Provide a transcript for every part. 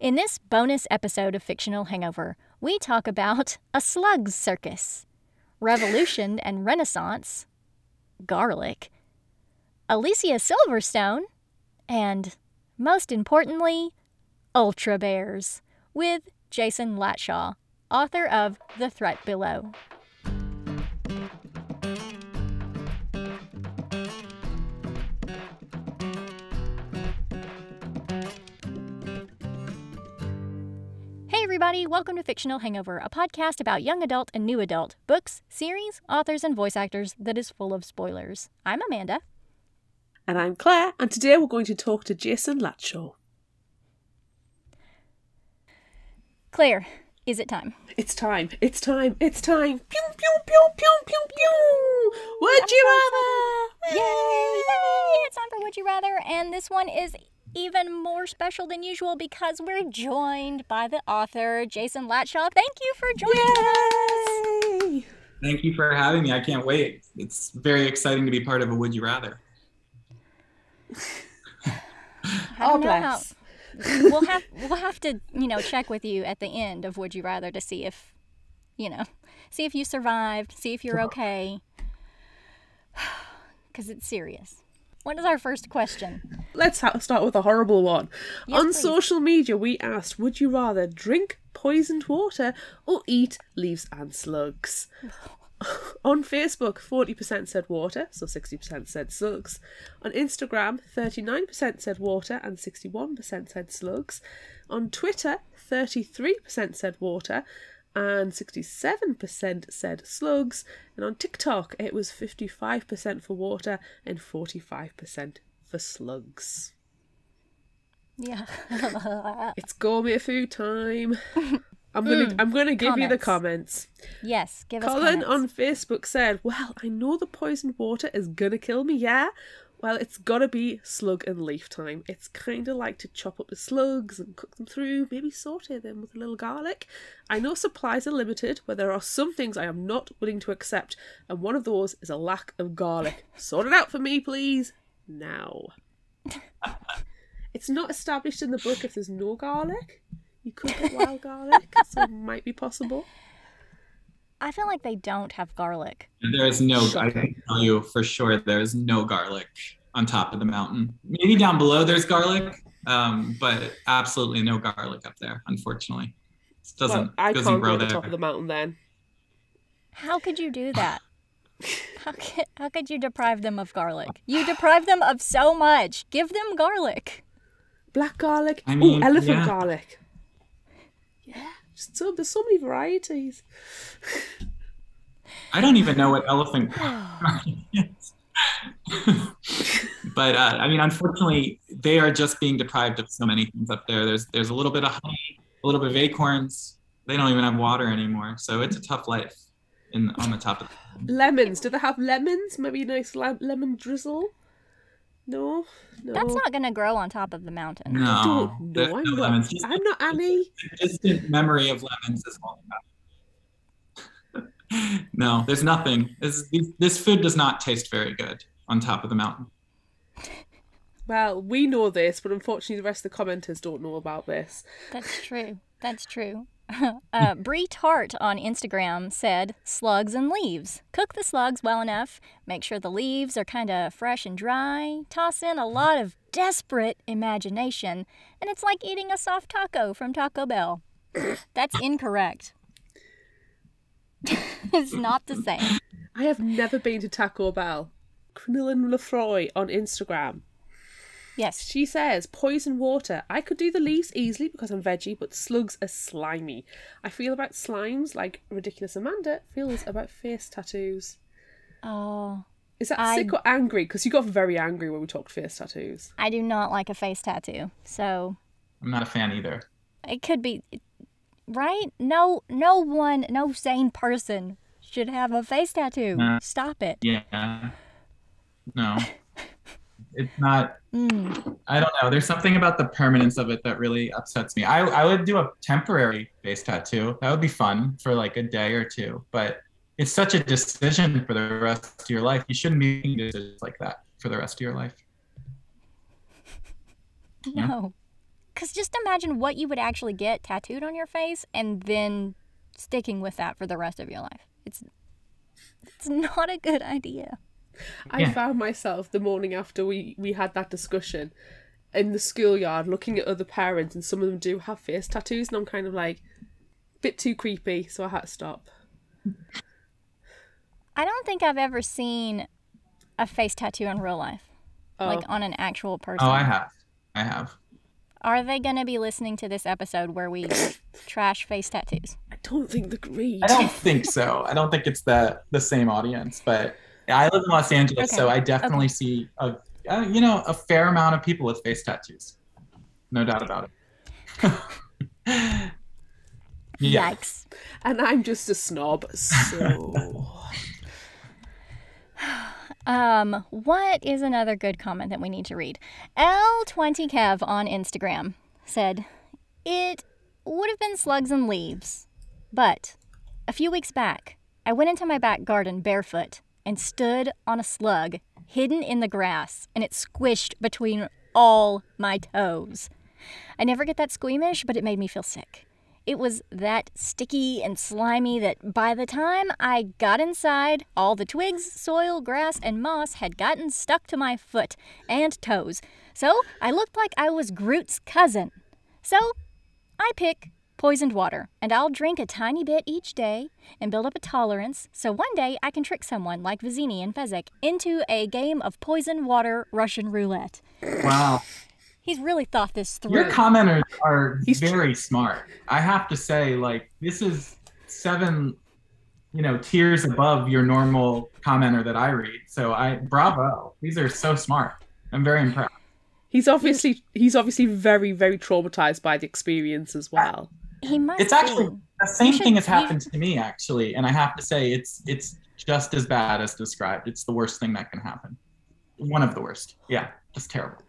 In this bonus episode of Fictional Hangover, we talk about a slugs circus, revolution and renaissance, garlic, Alicia Silverstone, and most importantly, Ultra Bears with Jason Latshaw, author of The Threat Below. Everybody, welcome to Fictional Hangover, a podcast about young adult and new adult books, series, authors, and voice actors that is full of spoilers. I'm Amanda. And I'm Claire, and today we're going to talk to Jason Latshaw. Claire, is it time? It's time, it's time, it's time. Pew, pew, pew, pew, pew, pew. Would I'm you rather? Yay! Yay! It's time for Would You Rather, and this one is even more special than usual because we're joined by the author, Jason Latshaw. Thank you for joining us. Thank you for having me. I can't wait. It's very exciting to be part of a Would You Rather. I Oh, don't how. bless. We'll have we'll have to you know check with you at the end of Would You Rather to see if you know see if you survived, see if you're okay, because it's serious. What is our first question? Let's ha- start with a horrible one. Yes, On please. social media, we asked, would you rather drink poisoned water or eat leaves and slugs? On Facebook, 40% said water, so 60% said slugs. On Instagram, 39% said water and 61% said slugs. On Twitter, 33% said water and 67% said slugs. And on TikTok, it was 55% for water and 45% for slugs. Yeah. It's gourmet food time. I'm gonna hmm. I'm gonna give you the comments. comments. yes. Give us Colin on Facebook said, Well, I know the poisoned water is gonna kill me, yeah? Well, it's gotta be slug and leaf time. It's kinda like to chop up the slugs and cook them through, maybe saute them with a little garlic. I know supplies are limited, but there are some things I am not willing to accept, and one of those is a lack of garlic. Sort it out for me, please. Now. it's not established in the book if there's no garlic. You could get wild garlic, so it might be possible. I feel like they don't have garlic. There is no, I can tell you for sure, there is no garlic on top of the mountain. Maybe down below there's garlic, um, but absolutely no garlic up there, unfortunately. It doesn't, well, I doesn't can't grow go to the there. top of the mountain then. How could you do that? How could, how could you deprive them of garlic? You deprive them of so much. Give them garlic. Black garlic. I mean, oh, elephant yeah. garlic. Yeah, just so there's so many varieties. I don't even know what elephant is. but uh, I mean, unfortunately, they are just being deprived of so many things up there. There's there's a little bit of honey, a little bit of acorns. They don't even have water anymore, so it's a tough life in on the top of. Lemons. Do they have lemons? Maybe a nice lem- lemon drizzle. No, no. That's not going to grow on top of the mountain. No, I don't there's know. I'm no not. lemons. Just I'm not Annie. distant memory of lemons is all about. no, there's nothing. This, this food does not taste very good on top of the mountain. Well, we know this, but unfortunately, the rest of the commenters don't know about this. That's true. That's true. uh, Bree Tart on Instagram said, slugs and leaves. Cook the slugs well enough. Make sure the leaves are kind of fresh and dry. Toss in a lot of desperate imagination. And it's like eating a soft taco from Taco Bell. That's incorrect. it's not the same. I have never been to Taco Bell. Crinoline Lefroy on Instagram. Yes. She says, poison water. I could do the leaves easily because I'm veggie, but slugs are slimy. I feel about slimes like Ridiculous Amanda feels about face tattoos. Oh, Is that I- sick or angry? Because you got very angry when we talked face tattoos. I do not like a face tattoo. So I'm not a fan either. it could be right no no one no sane person should have a face tattoo Nah. stop it Yeah. No. It's not. mm. I don't know. There's something about the permanence of it that really upsets me. I, I would do a temporary face tattoo. That would be fun for like a day or two. But it's such a decision for the rest of your life. You shouldn't be making decisions like that for the rest of your life. Yeah. no Because just imagine what you would actually get tattooed on your face and then sticking with that for the rest of your life. It's it's not a good idea. I Yeah. found myself the morning after we, we had that discussion in the schoolyard looking at other parents, and some of them do have face tattoos, and I'm kind of like, bit too creepy, so I had to stop. I don't think I've ever seen a face tattoo in real life, Oh, like on an actual person. Oh, I have. I have. Are they going to be listening to this episode where we trash face tattoos? I don't think the greed. I don't think so. I don't think it's the the same audience, but I live in Los Angeles, so I definitely see a uh, you know a fair amount of people with face tattoos. No doubt about it. yeah. Yikes. And I'm just a snob, so. Um, what is another good comment that we need to read? L20Kev on Instagram said, It would have been slugs and leaves, but a few weeks back, I went into my back garden barefoot and stood on a slug hidden in the grass, and it squished between all my toes. I never get that squeamish, but it made me feel sick. It was that sticky and slimy that by the time I got inside, all the twigs, soil, grass, and moss had gotten stuck to my foot and toes. So I looked like I was Groot's cousin. So I pick poisoned water, and I'll drink a tiny bit each day and build up a tolerance so one day I can trick someone like Vizzini and Fezzik into a game of poisoned water Russian roulette. Wow. He's really thought this through. Your commenters are He's tr- very smart. I have to say, like, this is seven, you know, tiers above your normal commenter that I read. So I bravo. These are so smart. I'm very impressed. He's obviously he's obviously very very traumatized by the experience as well. He must It's actually be. the same should- thing has you- happened to me actually, and I have to say it's it's just as bad as described. It's the worst thing that can happen. One of the worst. Yeah, just terrible.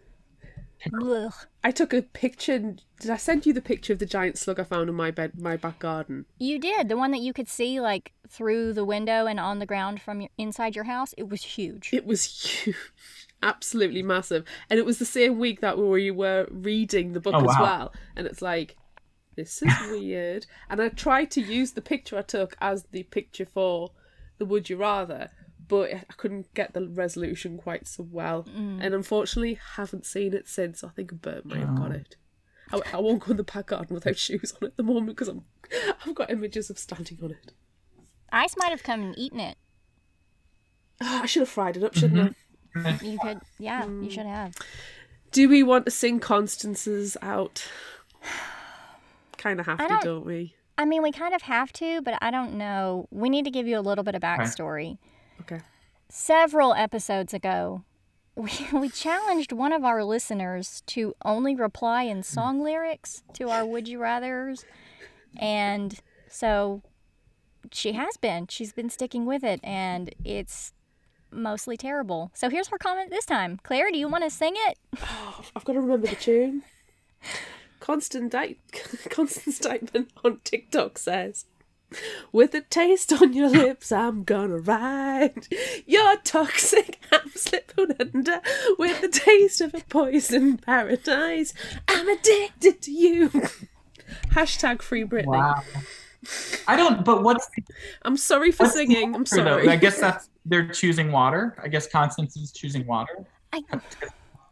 Ugh. I took a picture. Did I send you the picture of the giant slug I found in my bed, my back garden? You did the one that you could see like through the window and on the ground from your, inside your house. It was huge. It was huge, absolutely massive, and it was the same week that we were reading the book Oh, as wow. well. And it's like, this is weird. and I tried to use the picture I took as the picture for the Would You Rather, but I couldn't get the resolution quite so well. Mm. And unfortunately, haven't seen it since. I think a bird may have Oh. got it. I, I won't go in the back garden without shoes on at the moment because I'm I've got images of standing on it. Ice might have come and eaten it. Ah, I should have fried it up, shouldn't Mm-hmm. I? You could, yeah, you should have. Do we want to sing Constance's out? Kind of have I to, don't- don't we? I mean, we kind of have to, but I don't know. We need to give you a little bit of backstory. Okay. Several episodes ago, we, we challenged one of our listeners to only reply in hmm. song lyrics to our Would You Rathers. And so she has been. She's been sticking with it, and it's mostly terrible. So here's her comment this time. Claire, do you want to sing it? I've got to remember the tune. Constant Di- Constance Dykeman on TikTok says, "With a taste on your lips, I'm gonna ride. You're toxic, I'm slipping under. With the taste of a poison paradise, I'm addicted to you." Hashtag free Britney. Wow. I don't. But what's I'm sorry for what's the singing. I'm answer, though? sorry. I guess that's they're choosing water. I guess Constance is choosing water. I,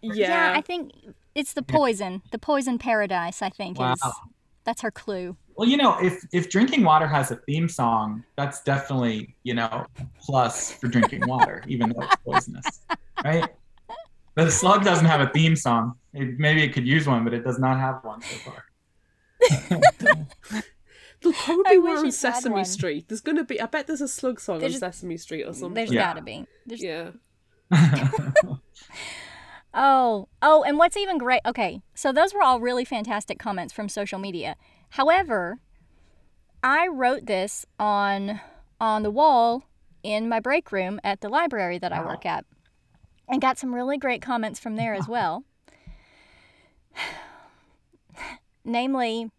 yeah. yeah, I think it's the poison. The poison paradise, I think, is that's her clue. Well, you know, if if drinking water has a theme song, that's definitely you know plus for drinking water, even though it's poisonous, right? The slug doesn't have a theme song. It, maybe it could use one, but it does not have one so far. They'll probably I be wish on Sesame one. Street. There's gonna be. I bet there's a slug song There's- on Sesame Street or something. There's Yeah. gotta be. There's, Yeah. Oh, oh, and what's even great? Okay, so those were all really fantastic comments from social media. However, I wrote this on on the wall in my break room at the library that I work at, and got some really great comments from there as well. Namely,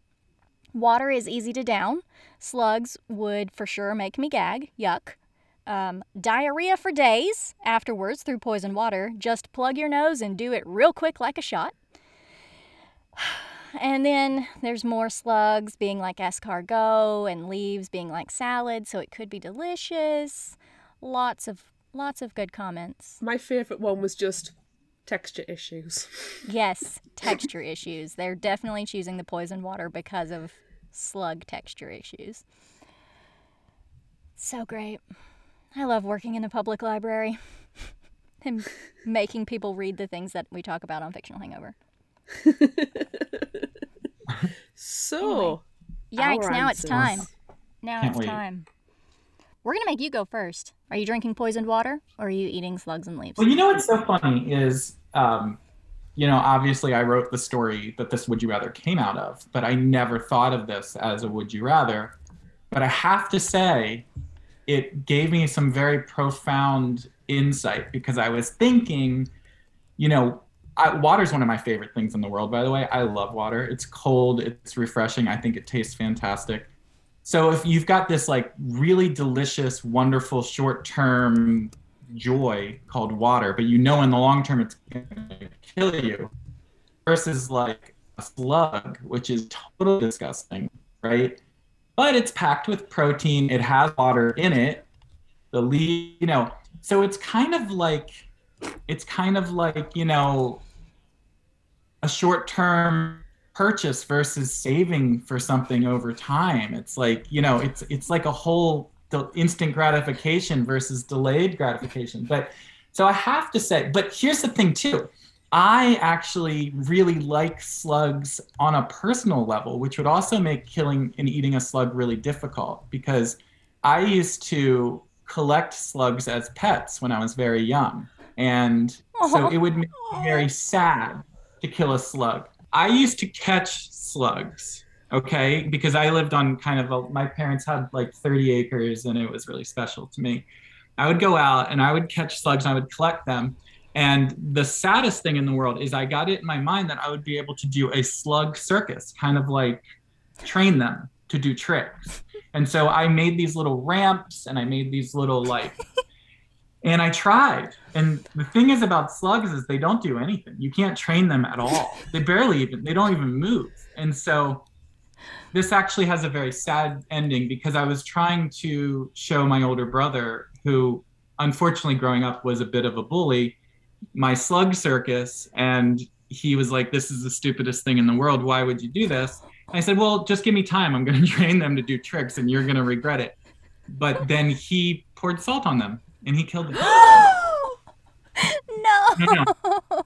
water is easy to down. Slugs would for sure make me gag. Yuck. Um, diarrhea for days afterwards through poison water. Just plug your nose and do it real quick like a shot. And then there's more slugs being like escargot and leaves being like salad, so it could be delicious. Lots of lots of good comments. My favourite one was just texture issues. Yes, texture issues. They're definitely choosing the poison water because of slug texture issues. So great. I love working in a public library and making people read the things that we talk about on Fictional Hangover. So, Yikes, our now it's time. Now Can't it's wait. time. We're going to make you go first. Are you drinking poisoned water or are you eating slugs and leaves? Well, you know what's so funny is, um, you know, obviously I wrote the story that this Would You Rather came out of, but I never thought of this as a Would You Rather. But I have to say, it gave me some very profound insight because I was thinking, you know, water is one of my favorite things in the world, by the way. I love water. It's cold, it's refreshing. I think it tastes fantastic. So if you've got this like really delicious, wonderful short term joy called water, but you know in the long term it's going to kill you, versus like a slug, which is totally disgusting, right? But it's packed with protein, it has water in it. The leaf, you know, so it's kind of like it's kind of like, you know, a short term purchase versus saving for something over time. It's like, you know, it's it's like a whole instant gratification versus delayed gratification. But so I have to say, but here's the thing too. I actually really like slugs on a personal level, which would also make killing and eating a slug really difficult because I used to collect slugs as pets when I was very young. And so it would make me very sad to kill a slug. I used to catch slugs, okay, because I lived on kind of a, my parents had like 30 acres and it was really special to me. I would go out and I would catch slugs and I would collect them. And the saddest thing in the world is I got it in my mind that I would be able to do a slug circus, kind of like train them to do tricks. And so I made these little ramps and I made these little like and I tried. And the thing is about slugs is they don't do anything. You can't train them at all. They barely even they don't even move. And so this actually has a very sad ending because I was trying to show my older brother who unfortunately growing up was a bit of a bully my slug circus and he was like this is the stupidest thing in the world why would you do this i said well just give me time i'm going to train them to do tricks and you're going to regret it but then he poured salt on them and he killed them no. No,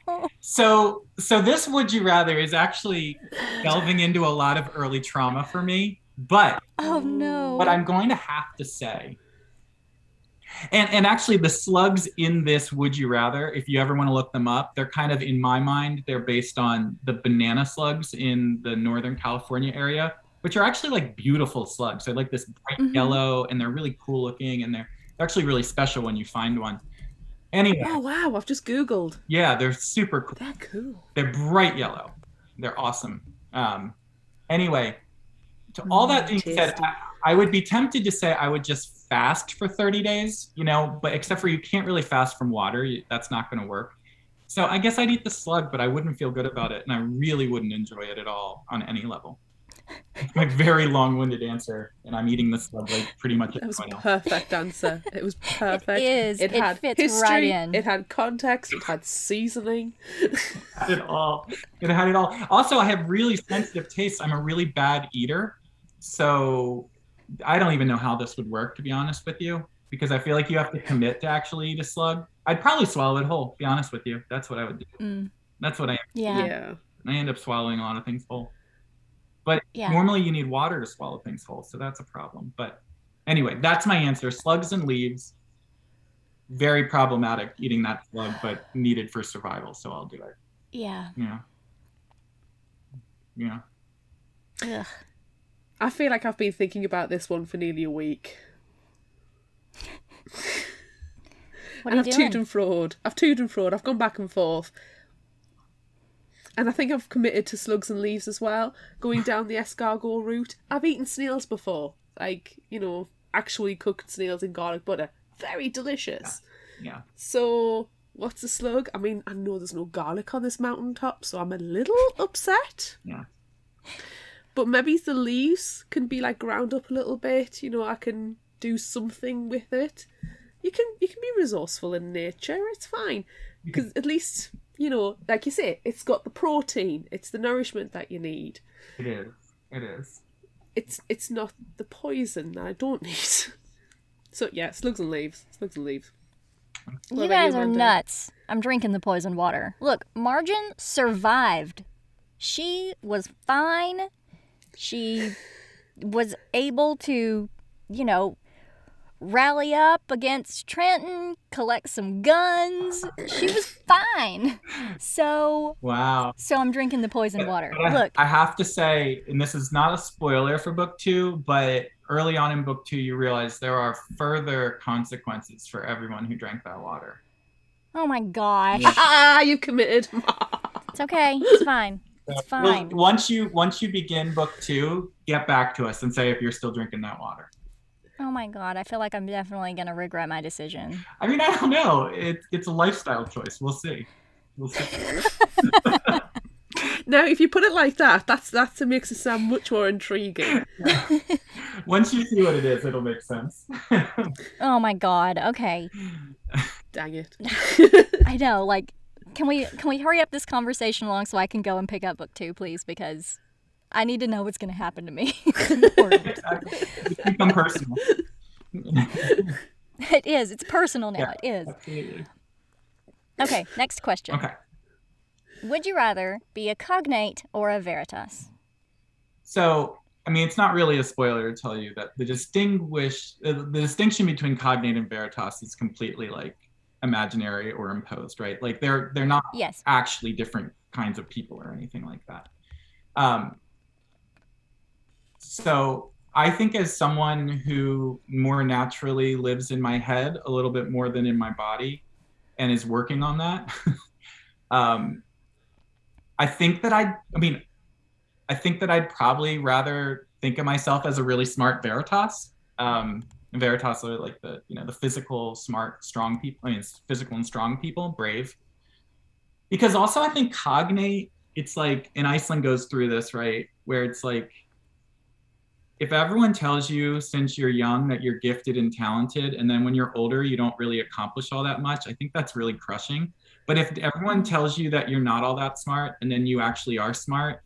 no. so so this would you rather is actually delving into a lot of early trauma for me but Oh no. but I'm going to have to say, and and actually the slugs in this Would You Rather, if you ever want to look them up, they're kind of in my mind, they're based on the banana slugs in the Northern California area, which are actually like beautiful slugs. They're like this bright Mhm. yellow and they're really cool looking and they're, they're actually really special when you find one. Anyway, Oh wow, I've just googled. yeah, they're super cool. They're cool. They're bright yellow. They're awesome. Um, anyway, to all that being Mm, said. I, I would be tempted to say I would just fast for 30 days, you know, but except for you can't really fast from water. That's not going to work. So I guess I'd eat the slug, but I wouldn't feel good about it, and I really wouldn't enjoy it at all on any level. It's my very long-winded answer, and I'm eating the slug like pretty much That was a perfect answer. It was perfect. It is. It, had fits history, right in. It had context. It had seasoning. It had it all. It had it all. Also, I have really sensitive tastes. I'm a really bad eater, so I don't even know how this would work, to be honest with you, because I feel like you have to commit to actually eat a slug. I'd probably swallow it whole. Be honest with you, that's what I would do. Mm, That's what I. yeah. yeah. I end up swallowing a lot of things whole. But Yeah. normally you need water to swallow things whole, so that's a problem. But anyway, that's my answer. Slugs and leaves. Very problematic eating that slug, but needed for survival, so I'll do it. Yeah. Yeah. Yeah. Ugh. I feel like I've been thinking about this one for nearly a week. And I've you toed doing? and fraud. I've toed and fraud. I've gone back and forth. And I think I've committed to slugs and leaves as well, going down the escargot route. I've eaten snails before, like, you know, actually cooked snails in garlic butter. Very delicious. Yeah. So, what's a slug? I mean, I know there's no garlic on this mountaintop, so I'm a little upset. Yeah. But maybe the leaves can be like ground up a little bit. You know, I can do something with it. You can you can be resourceful in nature. It's fine because at least you know, like you say, it's got the protein. It's the nourishment that you need. It is. It is. It's it's not the poison that I don't need. so yeah, slugs and leaves. Slugs and leaves. What you about guys are nuts. I'm drinking the poisoned water. Look, Margin survived. She was fine. She was able to, you know, rally up against Trenton, collect some guns. She was fine. So, Wow. so I'm drinking the poisoned water. I- Look, I have to say, and this is not a spoiler for book two, but early on in book two, you realize there are further consequences for everyone who drank that water. oh my gosh. Ah, you committed. It's okay. It's fine. It's Well, fine. once you once you begin book two, get back to us and say if you're still drinking that water. Oh my god. I feel like I'm definitely going to regret my decision. I mean, I don't know. It, it's a lifestyle choice. We'll see. We'll see. now, if you put it like that, that's that's it makes it sound much more intriguing. Once you see what it is, it'll make sense. Oh my god. Okay. Dang it. I know. Like, can we can we hurry up this conversation along so I can go and pick up book two, please? Because I need to know what's going to happen to me. It's become personal. it is. It's personal now. Yeah. It is. Absolutely. Okay. Next question. Okay. Would you rather be a cognate or a veritas? So, I mean, it's not really a spoiler to tell you that the distinguish uh, the distinction between cognate and veritas is completely like imaginary or imposed, right? Like they're they're not Yes. actually different kinds of people or anything like that. Um, so I think as someone who more naturally lives in my head a little bit more than in my body and is working on that, um, I think that I, I mean, I think that I'd probably rather think of myself as a really smart Veritas. Um, Veritas are like the, you know, the physical, smart, strong people. I mean, it's physical and strong people, brave. Because also, I think cognate. It's like, in Iceland goes through this right, where it's like, if everyone tells you since you're young that you're gifted and talented, and then when you're older you don't really accomplish all that much, I think that's really crushing. But if everyone mm-hmm. tells you that you're not all that smart, and then you actually are smart,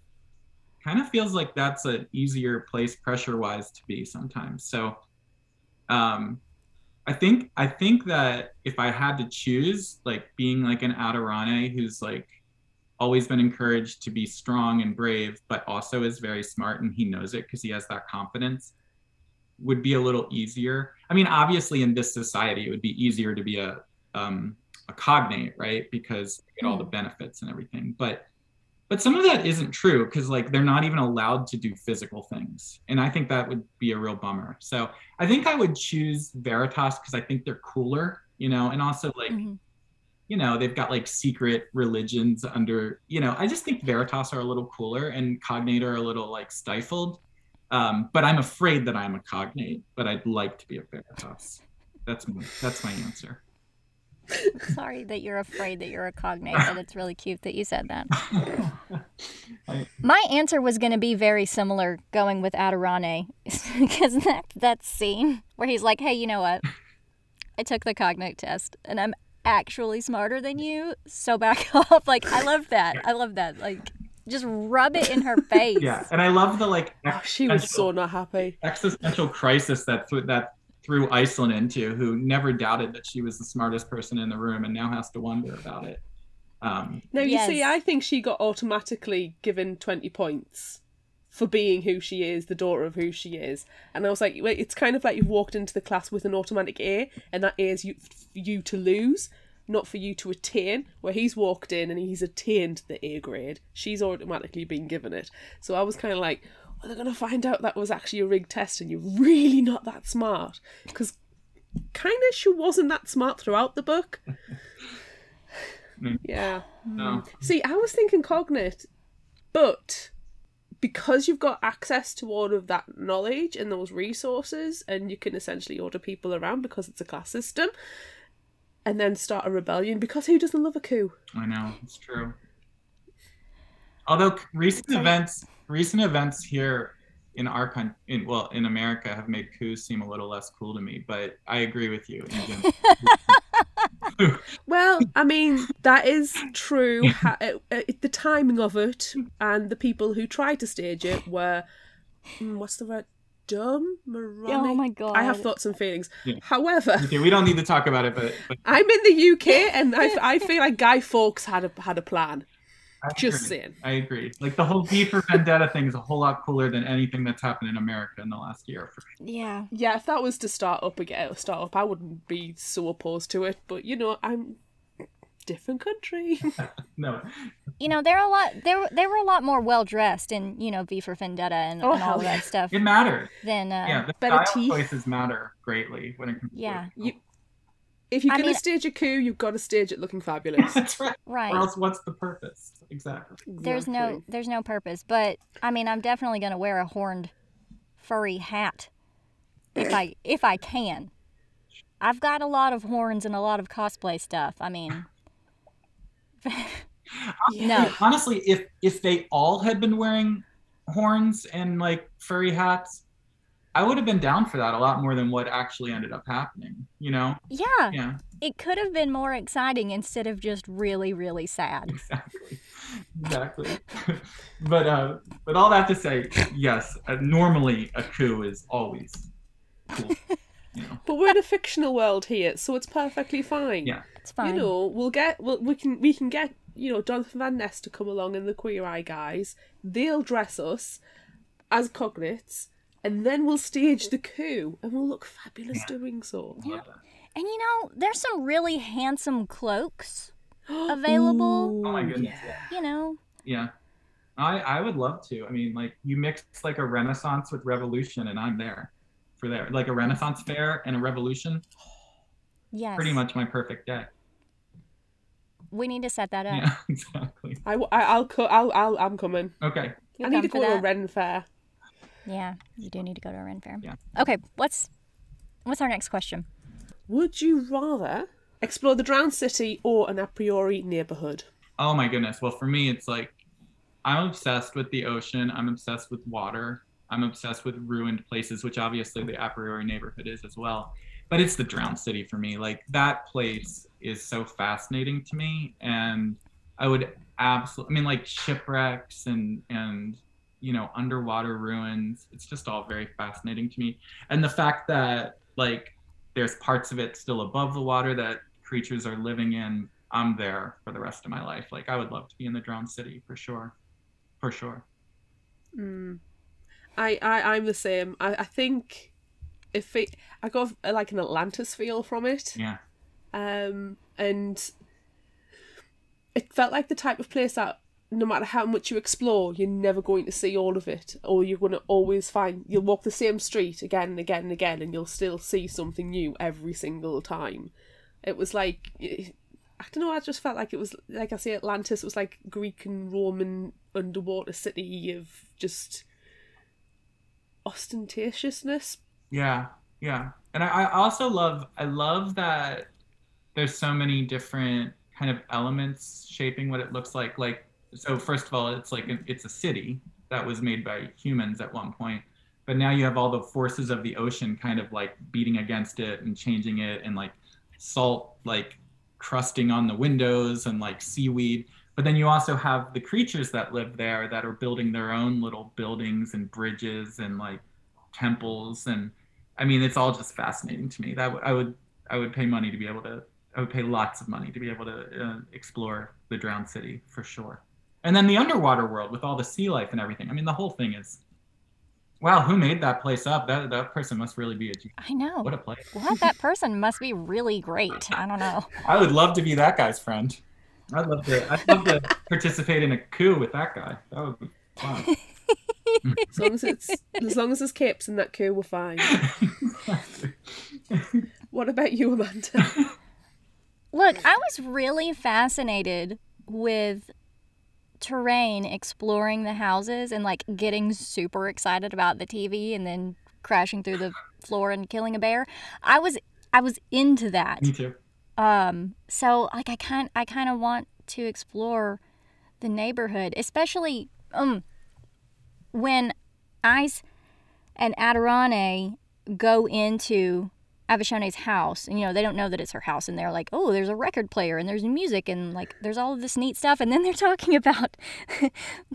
kind of feels like that's an easier place pressure wise to be sometimes. So um I think I think that if I had to choose, like being like an Adirane who's like always been encouraged to be strong and brave, but also is very smart and he knows it because he has that confidence, would be a little easier. I mean, obviously in this society, it would be easier to be a um, a cognate, right? Because you get all the benefits and everything. But but some of that isn't true because like they're not even allowed to do physical things and i think that would be a real bummer. So i think i would choose veritas because i think they're cooler you know and also like Mhm. you know they've got like secret religions under you know i just think veritas are a little cooler and cognate are a little like stifled um, but i'm afraid that i'm a cognate but i'd like to be a veritas. That's my, that's my answer Sorry that you're afraid that you're a cognate, but it's really cute that you said that. I- My answer was going to be very similar going with Adirane because that, that scene where he's like, hey, you know what? I took the cognate test and I'm actually smarter than you, so back off. Like, I love that. I love that. Like, just rub it in her face. yeah and i love the like Oh, she was so not happy. existential crisis that th- that threw Iceland into, who never doubted that she was the smartest person in the room, and now has to wonder about it. Um, Now you see, I think she got automatically given twenty points for being who she is, the daughter of who she is. And I was like, wait, it's kind of like you've walked into the class with an automatic A, and that A is you, for you to lose, not for you to attain. Where he's walked in and he's attained the A grade, she's automatically been given it. So I was kind of like, are they going to find out that was actually a rigged test and you're really not that smart? Because kind of she wasn't that smart throughout the book. Mm. yeah. no. See, I was thinking cognate, but because you've got access to all of that knowledge and those resources, and you can essentially order people around because it's a class system, and then start a rebellion. Because who doesn't love a coup? I know it's true. Although recent events recent events here in our country, in, well, in America, have made coups seem a little less cool to me. But I agree with you. Well, I mean, that is true. Ha- uh, uh, the timing of it and the people who tried to stage it were, mm, what's the word? Dumb? Moronic? Oh my god. I have thoughts and feelings. Yeah. However, okay, we don't need to talk about it, but, but I'm in the UK and I, I feel like Guy Fawkes had a had a plan. I Just agree. saying. I agree. Like the whole V for Vendetta thing is a whole lot cooler than anything that's happened in America in the last year. For Yeah. Yeah, if that was to start up again, start up, I wouldn't be so opposed to it. But you know, I'm different country. no, You know, they're a lot. They were they were a lot more well dressed in you know V for Vendetta and, Oh, and all yeah. that stuff it matters. than uh, yeah, the better style teeth. choices matter greatly when it comes. to Yeah. it. You- if you're I gonna mean- stage a coup, you've got to stage it looking fabulous. That's right. right. Or else, what's the purpose? Exactly. there's no there's no purpose but i mean i'm definitely going to wear a horned furry hat if i if i can. I've got a lot of horns and a lot of cosplay stuff i mean. No. Honestly, if if they all had been wearing horns and like furry hats, I would have been down for that a lot more than what actually ended up happening. You know? yeah Yeah, it could have been more exciting instead of just really really sad exactly, exactly. but uh, but all that to say, yes, uh, normally a coup is always cool. You know? But we're in a fictional world here, so it's perfectly fine. Yeah. it's fine You know, we'll get we'll, we can we can get you know Jonathan Van Ness to come along and the Queer Eye guys. They'll dress us as cognates, and then we'll stage the coup, and we'll look fabulous doing so. Love that. and you know there's some really handsome cloaks available Oh my goodness. yeah. Yeah. you know yeah. I I would love to. I mean, like you mix like a Renaissance with Revolution, and I'm there for there. Like a Renaissance fair and a Revolution, yes pretty much my perfect day. we need to set that up Yeah, exactly. I, I I'll co- I'll, I'll I'm coming. Okay. You'll I need to for go to a? Ren fair. Yeah, you do need to go to a Ren fair. Yeah. Okay, what's what's our next question? Would you rather explore the drowned city or an a priori neighborhood? Oh my goodness. Well, for me, it's like I'm obsessed with the ocean. I'm obsessed with water. I'm obsessed with ruined places, which obviously the a priori neighborhood is as well. But it's the drowned city for me. Like that place is so fascinating to me, and I would absolutely. I mean, like shipwrecks and and you know underwater ruins. It's just all very fascinating to me, and the fact that like there's parts of it still above the water that creatures are living in I'm there for the rest of my life. Like I would love to be in the drowned city for sure, for sure. Mm. I, I I'm the same. I, I think if it, I got like an Atlantis feel from it. Yeah, Um, and it felt like the type of place that no matter how much you explore, you're never going to see all of it, or you're going to always find you'll walk the same street again and again and again, and you'll still see something new every single time. It was like I don't know. I just felt like it was like I say, Atlantis was like Greek and Roman underwater city of just ostentatiousness. yeah, yeah. And I, I also love I love that there's so many different kind of elements shaping what it looks like. Like so, first of all, it's like it's a city that was made by humans at one point. But now you have all the forces of the ocean kind of like beating against it and changing it, and like salt like crusting on the windows and like seaweed. But then you also have the creatures that live there that are building their own little buildings and bridges and like temples. And I mean, it's all just fascinating to me. That w- I would I would pay money to be able to. I would pay lots of money to be able to uh, explore the drowned city for sure. And then the underwater world with all the sea life and everything. I mean, the whole thing is. Wow, who made that place up? That that person must really be a genius. I know. What a place. What that person must be really great. I don't know. I would love to be that guy's friend. I'd love to. I'd love to participate in a coup with that guy. That would be fun. As long as it's as long as there's capes in that coup, we're fine. What about you, Amanda? Look, I was really fascinated with terrain exploring the houses and like getting super excited about the TV and then crashing through the floor and killing a bear. I was I was into that. Me too. Um so like I kind I kind of want to explore the neighborhood, especially um when Ice and Adirane go into Avashone's house, and you know, they don't know that it's her house, and they're like, oh, there's a record player, and there's music, and like, there's all of this neat stuff. And then they're talking about,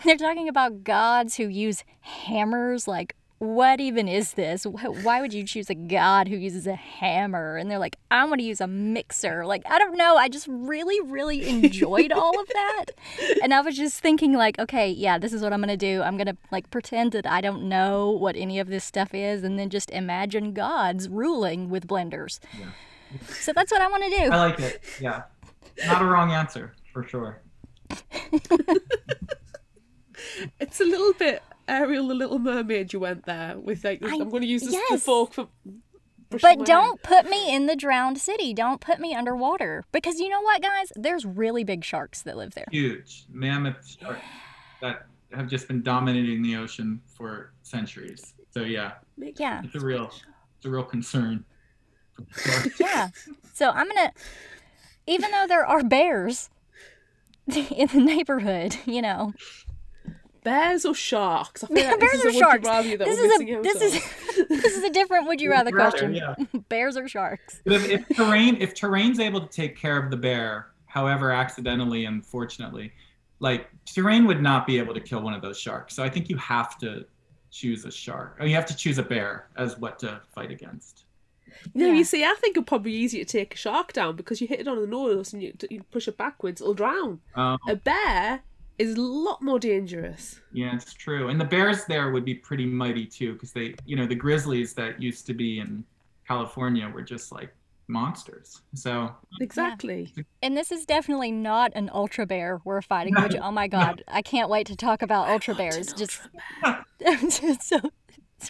they're talking about gods who use hammers, like, what even is this? Why would you choose a god who uses a hammer? And they're like, I want to use a mixer. Like, I don't know. I just really, really enjoyed all of that. And I was just thinking, like, okay, yeah, this is what I'm going to do. I'm going to, like, pretend that I don't know what any of this stuff is and then just imagine gods ruling with blenders. Yeah. So that's what I want to do. I like it. Yeah. Not a wrong answer, for sure. It's a little bit Ariel the Little Mermaid. You went there with like I- I'm going to use this the yes. fork for. But my don't put me in the drowned city. Don't put me underwater. Because you know what, guys? There's really big sharks that live there. Huge mammoth sharks that have just been dominating the ocean for centuries. So yeah, Yeah. it's a real, it's a real concern. Yeah. So I'm going to, even though there are bears in the neighborhood, you know, Bears or sharks? I feel like bears this or is a would you sharks. rather that This is a this is this is a different would you rather Would you rather, question. yeah. Bears or sharks? If, if terrain, if terrain's able to take care of the bear, however accidentally and fortunately, like terrain would not be able to kill one of those sharks. So I think you have to choose a shark, or you have to choose a bear as what to fight against. No, Yeah. you see, I think it'd probably be easier to take a shark down because you hit it on the nose and you, you push it backwards, it'll drown. Um, A bear is a lot more dangerous. Yeah, it's true. And the bears there would be pretty mighty too, because they, you know, the grizzlies that used to be in California were just like monsters. So Exactly. And this is definitely not an ultra bear we're fighting. Which oh my god, I can't wait to talk about ultra bears. Just so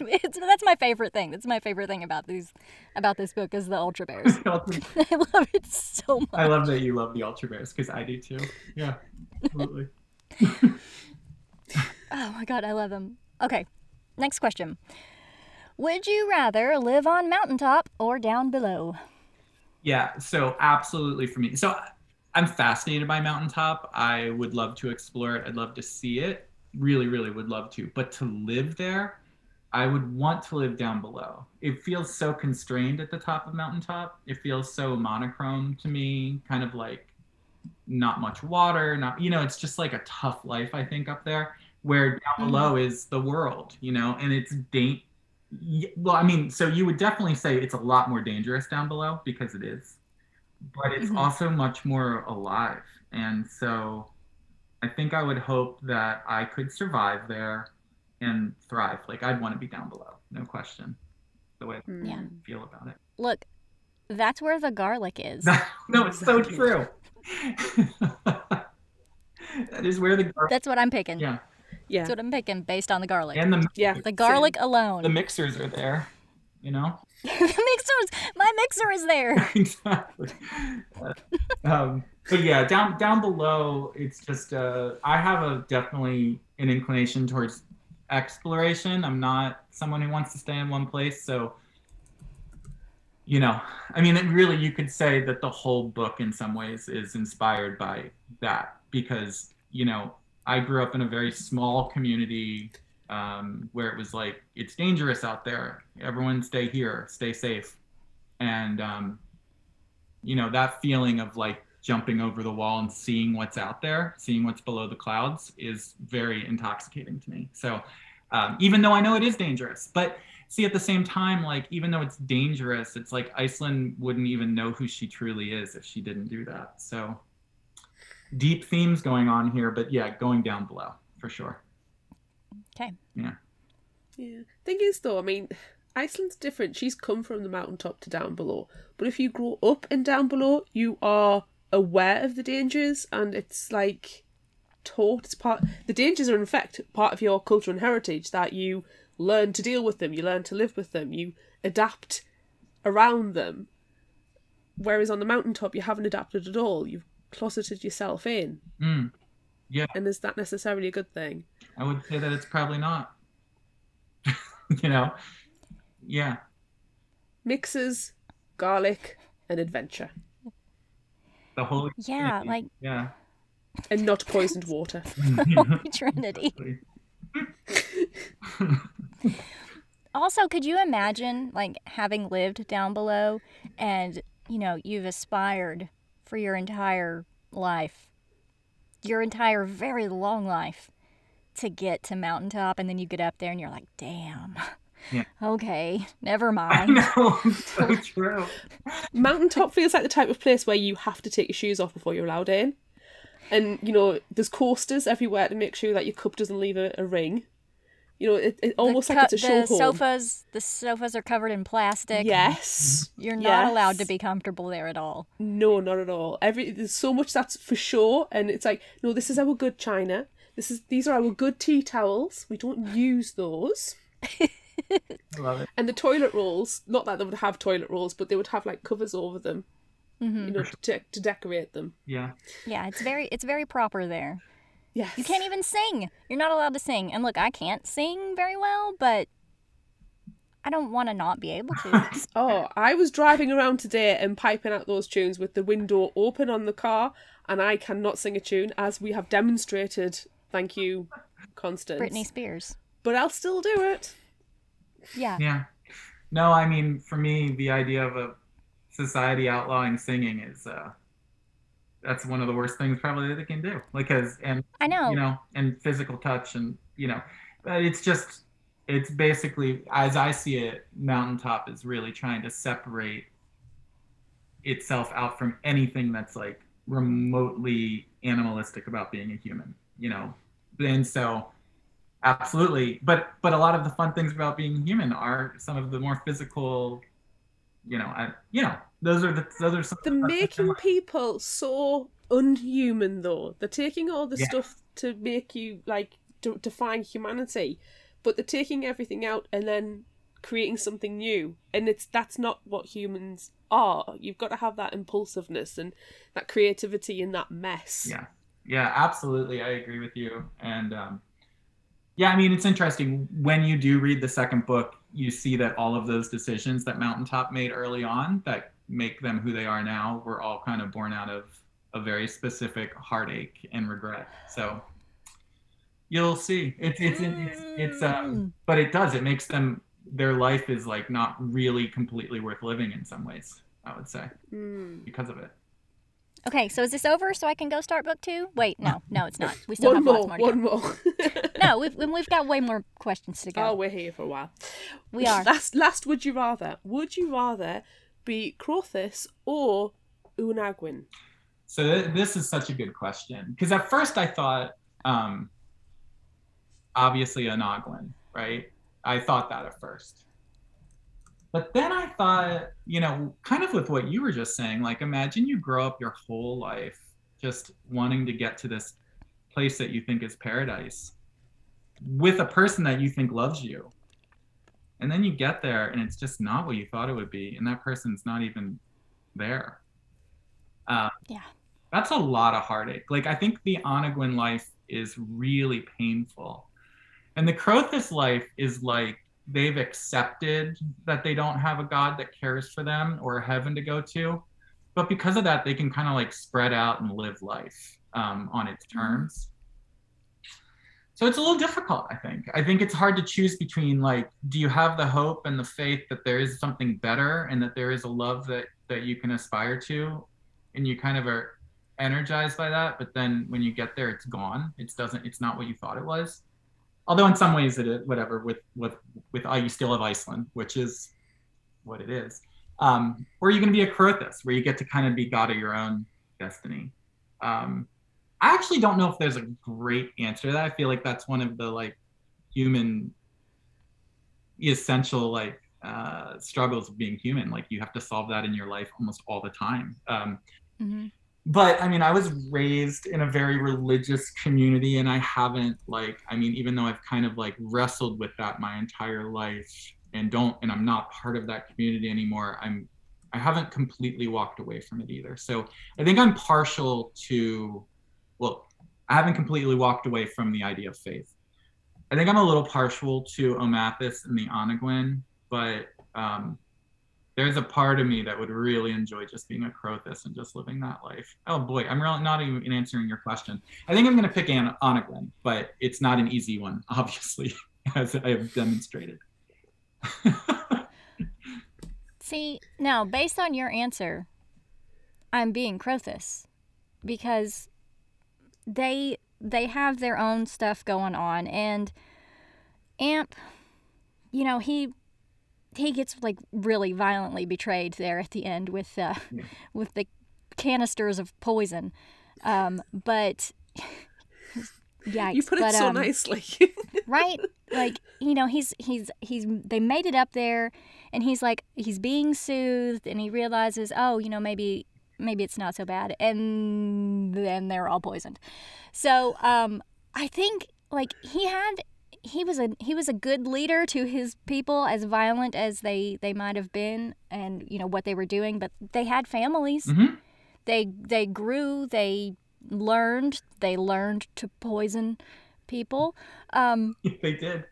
it's, it's, that's my favorite thing. That's my favorite thing about these about this book is the ultra bears. I love it so much. I love that you love the ultra bears because I do too. Yeah, absolutely. Oh my god, I love them. Okay, next question. Would you rather live on mountaintop or down below? Yeah, so absolutely for me. So I'm fascinated by mountaintop. I would love to explore it. I'd love to see it. Really, really would love to. But to live there, I would want to live down below. It feels so constrained at the top of mountaintop. It feels so monochrome to me, kind of like not much water, not you know, it's just like a tough life I think up there where down Mhm. below is the world, you know, and it's date y- well, I mean, so you would definitely say it's a lot more dangerous down below because it is, but it's Mhm. also much more alive. And so I think I would hope that I could survive there and thrive. Like I'd want to be down below, no question. The way Yeah. Mm. I feel about it. Look, that's where the garlic is. no, it's so true. that is where the gar- That's what I'm picking. yeah, Yeah. That's what I'm picking based on the garlic. and the Yeah. the garlic alone. the mixers are there. You know. the mixers. My mixer is there. exactly. Uh, um, but yeah, down down below, it's just uh, I have a definitely an inclination towards exploration. I'm not someone who wants to stay in one place, so you know, I mean, really, you could say that the whole book, in some ways, is inspired by that because you know, I grew up in a very small community um, where it was like it's dangerous out there. Everyone stay here, stay safe, and um, you know that feeling of like jumping over the wall and seeing what's out there, seeing what's below the clouds, is very intoxicating to me. So um, even though I know it is dangerous, but see at the same time, like even though it's dangerous, it's like Iceland wouldn't even know who she truly is if she didn't do that. So deep themes going on here, but yeah, going down below for sure. Okay. Yeah. Yeah. Thing is, though, I mean, Iceland's different. She's come from the mountaintop to down below. But if you grow up and down below, you are aware of the dangers, and it's like taught. It's part. The dangers are in fact part of your culture and heritage that you learn to deal with them. You learn to live with them. You adapt around them. Whereas on the mountaintop, you haven't adapted at all. You've closeted yourself in, Mm, and is that necessarily a good thing? I would say that it's probably not. you know, yeah. Mixes, garlic, and adventure. The whole Yeah, Trinity. like yeah. and not poisoned water. Holy Trinity. Exactly. Also, could you imagine like having lived down below and, you know, you've aspired for your entire life, your entire very long life to get to mountaintop and then you get up there and you're like, "Damn." Yeah. Okay, never I mind. know, so true. Mountaintop feels like the type of place where you have to take your shoes off before you're allowed in. And, you know, there's coasters everywhere to make sure that your cup doesn't leave a, a ring. You know, it, it almost the, like it's a show the home. sofas, the sofas are covered in plastic. Yes. You're not allowed to be comfortable there at all. No, not at all. Every there's so much that's for sure, and it's like, no, this is our good china. This is these are our good tea towels. We don't use those. Love it. And the toilet rolls, not that they would have toilet rolls, but they would have like covers over them, hmm you know, to, to decorate them. Yeah. Yeah, it's very it's very proper there. Yes. You can't even sing. You're not allowed to sing. And look, I can't sing very well, but I don't want to not be able to. Oh, I was driving around today and piping out those tunes with the window open on the car, and I cannot sing a tune, as we have demonstrated. Thank you, Constance. Britney Spears. But I'll still do it. Yeah. Yeah. No, I mean, for me, the idea of a society outlawing singing is uh that's one of the worst things probably that they can do. Because and I know. you know, and physical touch and you know, but it's just it's basically as I see it, Mountaintop is really trying to separate itself out from anything that's like remotely animalistic about being a human, you know. And so absolutely but but a lot of the fun things about being human are some of the more physical you know I, you know those are the those are some They're making people so unhuman, though. They're taking all the Yeah. stuff to make you like to define humanity, but they're taking everything out and then creating something new. And it's that's not what humans are. You've got to have that impulsiveness and that creativity in that mess. yeah yeah absolutely i agree with you and um yeah i mean it's interesting when you do read the second book you see that all of those decisions that mountaintop made early on that make them who they are now were all kind of born out of a very specific heartache and regret. So you'll see. It's it's it's, it's um but it does. It makes them their life is like not really completely worth living in some ways i would say Mm. because of it Okay, so is this over so I can go start book two? Wait, no, no, it's not. We still One have more, lots more to go. one more. No, we've, we've got way more questions to go. Oh, we're here for a while. We are. Last, last. Would you rather? Would you rather be Crothis or Onegwin? So th- this is such a good question because at first I thought, um, obviously a Noglin, right? I thought that at first, but then I thought, you know, kind of with what you were just saying, like imagine you grow up your whole life just wanting to get to this place that you think is paradise with a person that you think loves you. And then you get there and it's just not what you thought it would be, and that person's not even there. Uh, Yeah. that's a lot of heartache. Like I think the Onegwin life is really painful. And the Crothis life is like they've accepted that they don't have a god that cares for them or a heaven to go to. But because of that, they can kind of like spread out and live life um, on its terms. So it's a little difficult, I think. I think it's hard to choose between like, do you have the hope and the faith that there is something better and that there is a love that that you can aspire to, and you kind of are energized by that, but then when you get there, it's gone. It doesn't. It's not what you thought it was. Although in some ways it is. Whatever. With with with you still have Iceland, which is what it is. Um, or you going to be a Crothis, where you get to kind of be god of your own destiny? Um, I actually don't know if there's a great answer to that. I feel like that's one of the like human essential like uh, struggles of being human. Like you have to solve that in your life almost all the time. Um, hmm but I mean, I was raised in a very religious community, and I haven't like, I mean, even though I've kind of like wrestled with that my entire life, and don't, and I'm not part of that community anymore. I'm, I haven't completely walked away from it either. So I think I'm partial to, well, I haven't completely walked away from the idea of faith. I think I'm a little partial to Omathis and the Onegwin, but um, there's a part of me that would really enjoy just being a Crothis and just living that life. Oh boy, I'm really not even answering your question. I think I'm going to pick Anna, Anna but it's not an easy one, obviously, as I have demonstrated. See, now based on your answer, I'm being Crothis because they they have their own stuff going on and Amp, you know, he he gets like really violently betrayed there at the end with uh, yeah. with the canisters of poison. Um, but yikes! You put it but, so um, nicely, right? Like you know, he's he's he's they made it up there, and he's like he's being soothed, and he realizes, oh, you know, maybe maybe it's not so bad, and then they're all poisoned. So um, I think like he had he was a he was a good leader to his people as violent as they they might have been and you know what they were doing but they had families. Mm-hmm. they they grew they learned they learned to poison people. Um they did.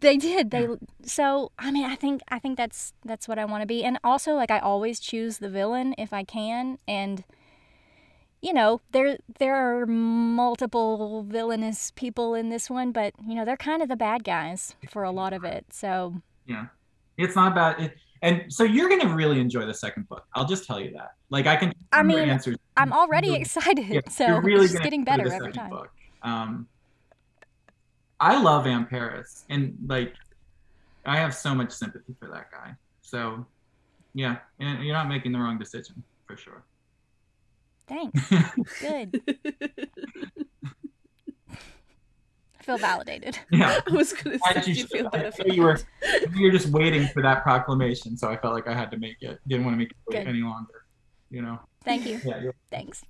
they did. They so i mean i think i think that's that's what i want to be. And also like i always choose the villain if i can and you know, there there are multiple villainous people in this one, but you know, they're kind of the bad guys for a lot of it. So yeah, it's not bad. It, and so you're gonna really enjoy the second book. I'll just tell you that. Like I can. I mean, answers. I'm already really, excited. Yeah, so really it's getting better every time. Book. Um, I love Amparis, and like, I have so much sympathy for that guy. So, yeah, and you're not making the wrong decision for sure. Thanks. Good. I feel validated. Yeah. I was going to say, you, you feel better. You were, you were just waiting for that proclamation, so I felt like I had to make it. Didn't want to make it wait Good. any longer. You know. Thank you. Yeah, Thanks.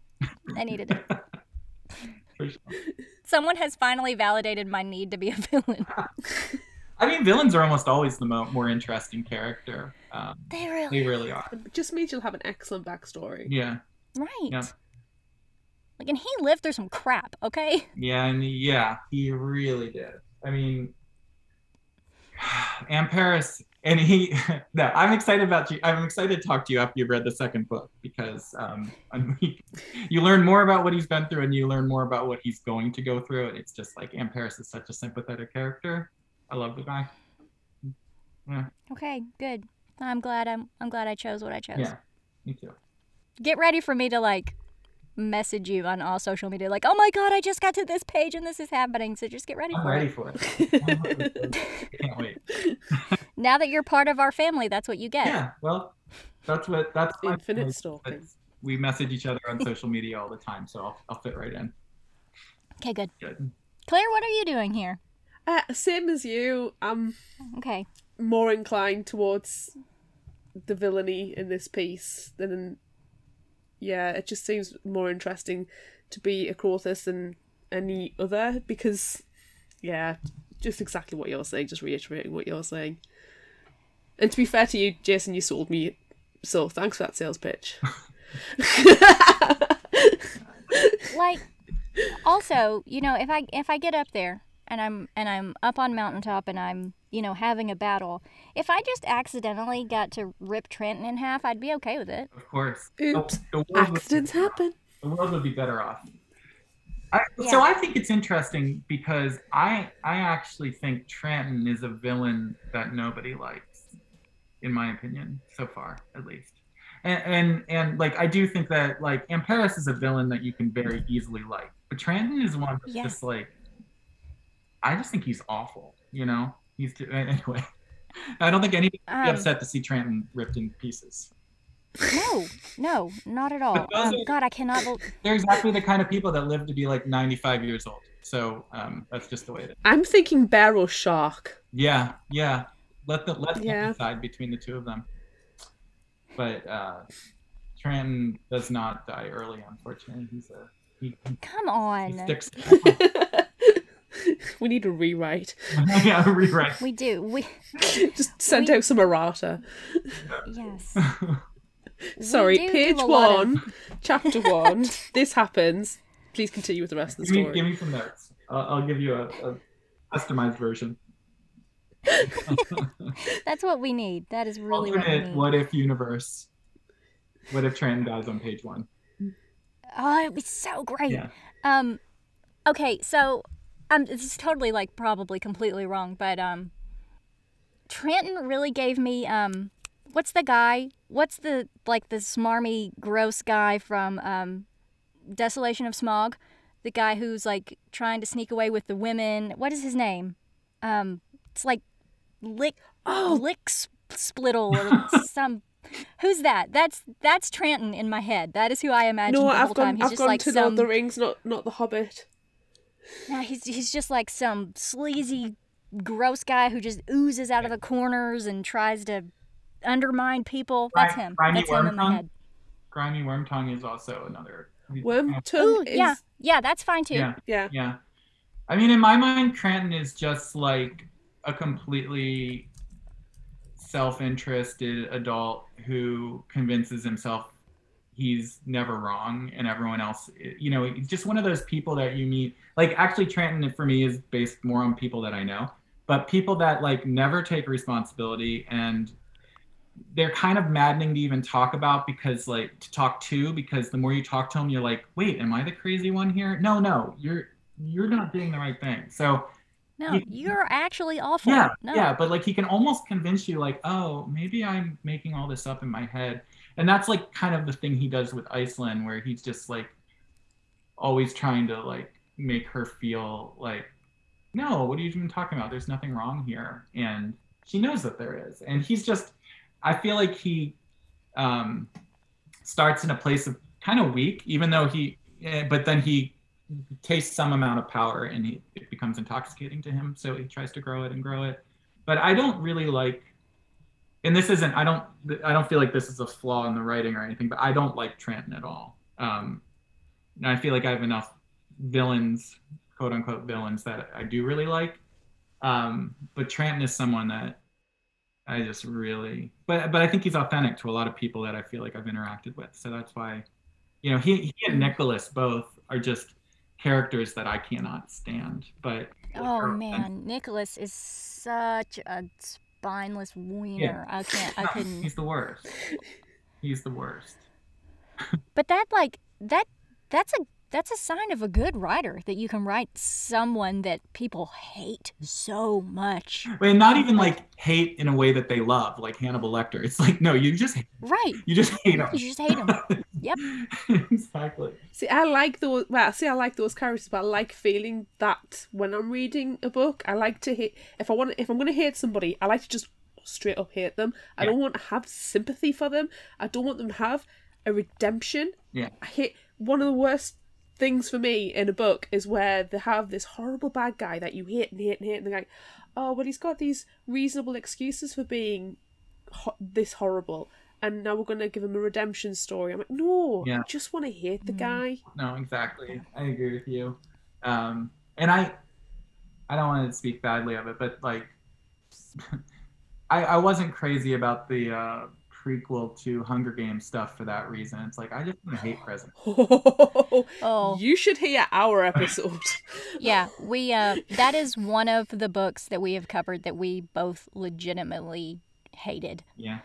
I needed it. Sure. Someone has finally validated my need to be a villain. I mean, villains are almost always the mo- more interesting character. Um, they really, they really are. It just means you'll have an excellent backstory. Yeah. Right. Yeah. Like, and he lived through some crap, okay? Yeah, and yeah, he really did. I mean, Amparis, and he. no, I'm excited about you. I'm excited to talk to you after you've read the second book because um, you learn more about what he's been through, and you learn more about what he's going to go through, and it's just like Amparis is such a sympathetic character. I love the guy. Yeah. Okay, good. I'm glad. I'm I'm glad I chose what I chose. Yeah, me too get ready for me to like message you on all social media like, "Oh my god, I just got to this page and this is happening." So just get ready I'm for ready it. for it. Can't wait. now that you're part of our family, that's what you get. Yeah. Well, that's what that's infinite stalking. We message each other on social media all the time, so I'll, I'll fit right in. Okay, good. Good. Claire, what are you doing here? Uh, same as you. I'm okay. More inclined towards the villainy in this piece than yeah, it just seems more interesting to be a Crothis than any other because, yeah, just exactly what you're saying, just reiterating what you're saying. And to be fair to you, Jason, you sold me, so thanks for that sales pitch. like, also, you know, if I if I get up there and I'm and I'm up on mountaintop and I'm you know having a battle, if I just accidentally got to rip Trenton in half, I'd be okay with it. Of course. Oops. The, the Accidents would, happen. The world would be better off. I, yeah. So I think it's interesting because I I actually think Trenton is a villain that nobody likes, in my opinion, so far at least. And, and and, like I do think that like Amparis is a villain that you can very easily like, but Trenton is one that's just like I just think he's awful. You know, he's anyway. I don't think anybody would be um, upset to see Trenton ripped in pieces. No, no, not at all. Um, are, God, I cannot. They're exactly the kind of people that live to be like 95 years old. So um, that's just the way it is. I'm thinking bear or shark. Yeah, yeah. Let the let yeah. them decide between the two of them. But uh, Trenton does not die early, unfortunately. He's a he, come on. He sticks. we need a rewrite. yeah, a rewrite. We do. We just send we... out some errata. Yes. Sorry, page one, of... chapter one. this happens. Please continue with the rest of the give story. Me, give me some notes. I'll, I'll give you a, a customized version. That's what we need. That is really what we Alternate need. what if universe. What if Trenton dies on page one? Oh, it'd be so great. Yeah. Um, okay, so um, this is totally like probably completely wrong, but um, Trenton really gave me um, what's the guy? What's the like the smarmy, gross guy from um, Desolation of Smaug? The guy who's like trying to sneak away with the women. What is his name? Um, it's like lick Oh. lick sp- splittle or some. Who's that? That's that's Trenton in my head. That is who I imagine No, the I've whole time. gone. He's I've just gone like to some. Lord of the Rings, not not the Hobbit. No, he's he's just like some sleazy, gross guy who just oozes out of the corners and tries to undermine people. That's him. Grima That's him in my Wormtongue? head. Grima Wormtongue is also another. Worm Ooh, tongue is yeah, yeah, that's fine too. Yeah. yeah. Yeah. I mean, in my mind, Cranton is just like a completely self interested adult who convinces himself he's never wrong and everyone else, you know, he's just one of those people that you meet. Like, actually, Trenton for me is based more on people that I know, but people that like never take responsibility and they're kind of maddening to even talk about because like to talk to because the more you talk to them you're like wait am i the crazy one here no no you're you're not doing the right thing so No, You- you're actually awful. yeah no. yeah but like he can almost convince you like oh maybe i'm making all this up in my head and that's like kind of the thing he does with iceland where he's just like always trying to like make her feel like no what are you even talking about? There's nothing wrong here. And she knows that there is. And he's just i feel like he um starts in a place of kind of weak even though he eh, but then he tastes some amount of power and he, it becomes intoxicating to him. So he tries to grow it and grow it. But i don't really like and this isn't i don't i don't feel like this is a flaw in the writing or anything but i don't like trenton at all. Um and i feel like i have enough villains quote unquote villains that i do really like. Um but trenton is someone that i just really but but i think he's authentic to a lot of people that i feel like i've interacted with. So that's why you know he, he and nicholas both are just characters that i cannot stand but Oh man, Nicholas is such a spineless wiener. I can't. I couldn't. he's the worst he's the worst But that like that that's a that's a sign of a good writer that you can write someone that people hate so much. I mean, not even like hate in a way that they love, like Hannibal Lecter. It's like no, you just Right. you just hate him. You just hate him. Yep. exactly. See, I like those. Well, see, I like those characters, but I like feeling that when I'm reading a book, I like to hate. If I want, if I'm going to hate somebody, I like to just straight up hate them. I Yeah. don't want to have sympathy for them. I don't want them to have a redemption. Yeah. I hate one of the worst things for me in a book is where they have this horrible bad guy that you hate and hate and hate, and they're like, oh, well, he's got these reasonable excuses for being ho- this horrible. And now we're going to give him a redemption story. I'm like, no, Yeah. I just want to hate the guy. No, exactly. I agree with you. Um, and I, I don't want to speak badly of it, but like, I, I wasn't crazy about the uh, prequel to Hunger Games stuff for that reason. It's like I just want to hate President. Oh. You should hear our episode. Yeah, we uh that is one of the books that we have covered that we both legitimately hated. Yeah.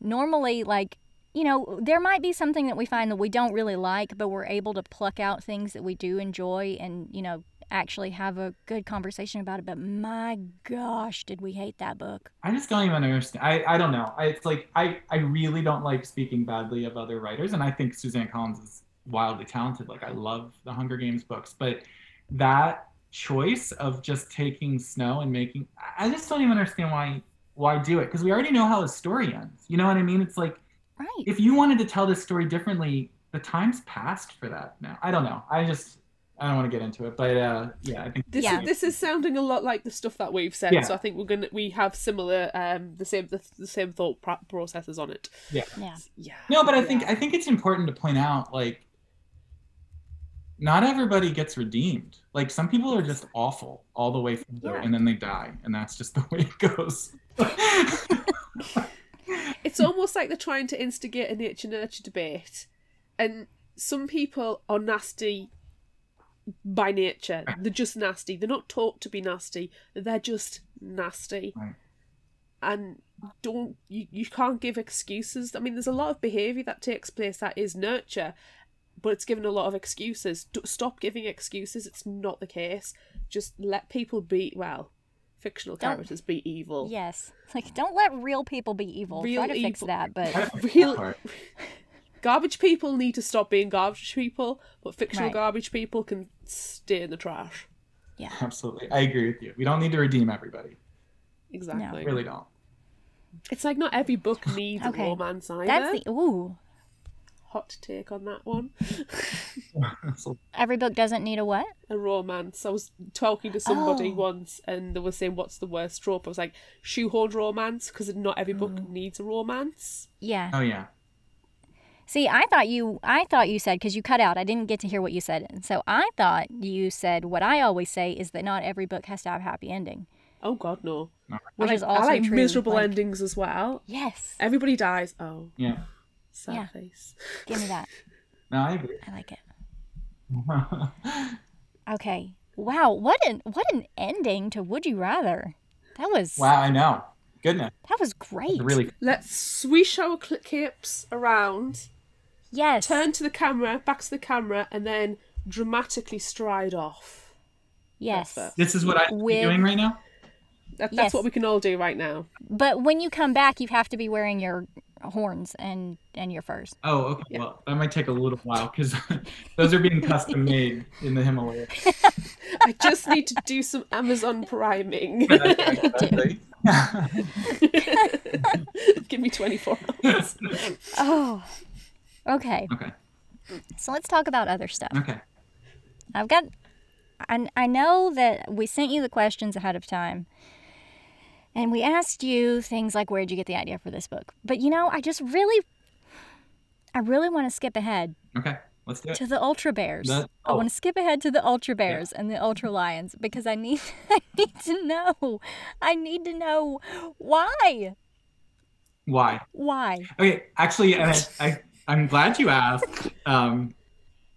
Normally like you know, there might be something that we find that we don't really like, but we're able to pluck out things that we do enjoy and, you know, actually have a good conversation about it. But my gosh, did we hate that book? I just don't even understand. I, I don't know. I, it's like I, I really don't like speaking badly of other writers, and I think Suzanne Collins is wildly talented. Like I love the Hunger Games books, but that choice of just taking Snow and making I just don't even understand why why do it because we already know how the story ends. You know what I mean? It's like Right. if you wanted to tell this story differently, the time's passed for that now. I don't know. I just I don't want to get into it, but uh, yeah, I think This Yeah. is this is sounding a lot like the stuff that we've said. Yeah. So I think we're gonna we have similar um the same the, the same thought processes on it. Yeah. Yeah. No, but I think Yeah. I think it's important to point out like not everybody gets redeemed. Like some people are just awful all the way through Yeah. and then they die and that's just the way it goes. it's almost like they're trying to instigate a nature nurture debate, and some people are nasty by nature. They're just nasty. They're not taught to be nasty. They're just nasty. Right. and don't you, you can't give excuses. I mean, there's a lot of behavior that takes place that is nurture, but it's given a lot of excuses. D- stop giving excuses. It's not the case. Just let people be well. Fictional Don't- characters be evil. Yes. Like, don't let real people be evil. Real Try to fix that, but I Real- that part. Garbage people need to stop being garbage people, but fictional Right. garbage people can stay in the trash. Yeah. Absolutely. I agree with you. We don't need to redeem everybody. Exactly. Really don't. It's like not every book needs Okay. a romance either. that's the ooh. Hot take on that one. Every book doesn't need a what? a romance. I was talking to somebody Oh. once and they were saying, What's the worst trope? I was like, Shoehorned romance, because not every book Mm. needs a romance. Yeah. oh yeah. See, I thought you I thought you said cuz you cut out. I didn't get to hear what you said. And so I thought you said what I always say is that not every book has to have a happy ending, Oh, God, no. which I like, is also I like true. miserable like- endings as well. Yes. Everybody dies. Oh, Yeah. sad Yeah. face. Give me that. No, I agree. I like it. Okay. Wow, what an what an ending to Would You Rather. That was wow, I know. Goodness. that was great. Really Let's swish our cl- capes around, Yes. turn to the camera, back to the camera, and then dramatically stride off. yes. This is what I'm With- doing right now? That, Yes. that's what we can all do right now. But when you come back, you have to be wearing your horns and and your furs. Oh, okay. Yeah. Well, that might take a little while because those are being custom made in the Himalayas. I just need to do some Amazon priming. Give me 24 hours. Oh. Okay. okay. So let's talk about other stuff. Okay. I've got I, I know that we sent you the questions ahead of time. And we asked you things like where'd you get the idea for this book? But you know, I just really I really want to skip ahead Okay. Let's do it. to the ultra bears. The- I oh. want to skip ahead to the ultra bears and the ultra lions because I need I need to know. I need to know why. Why? Why? Okay. Actually, I, I I'm glad you asked. Um,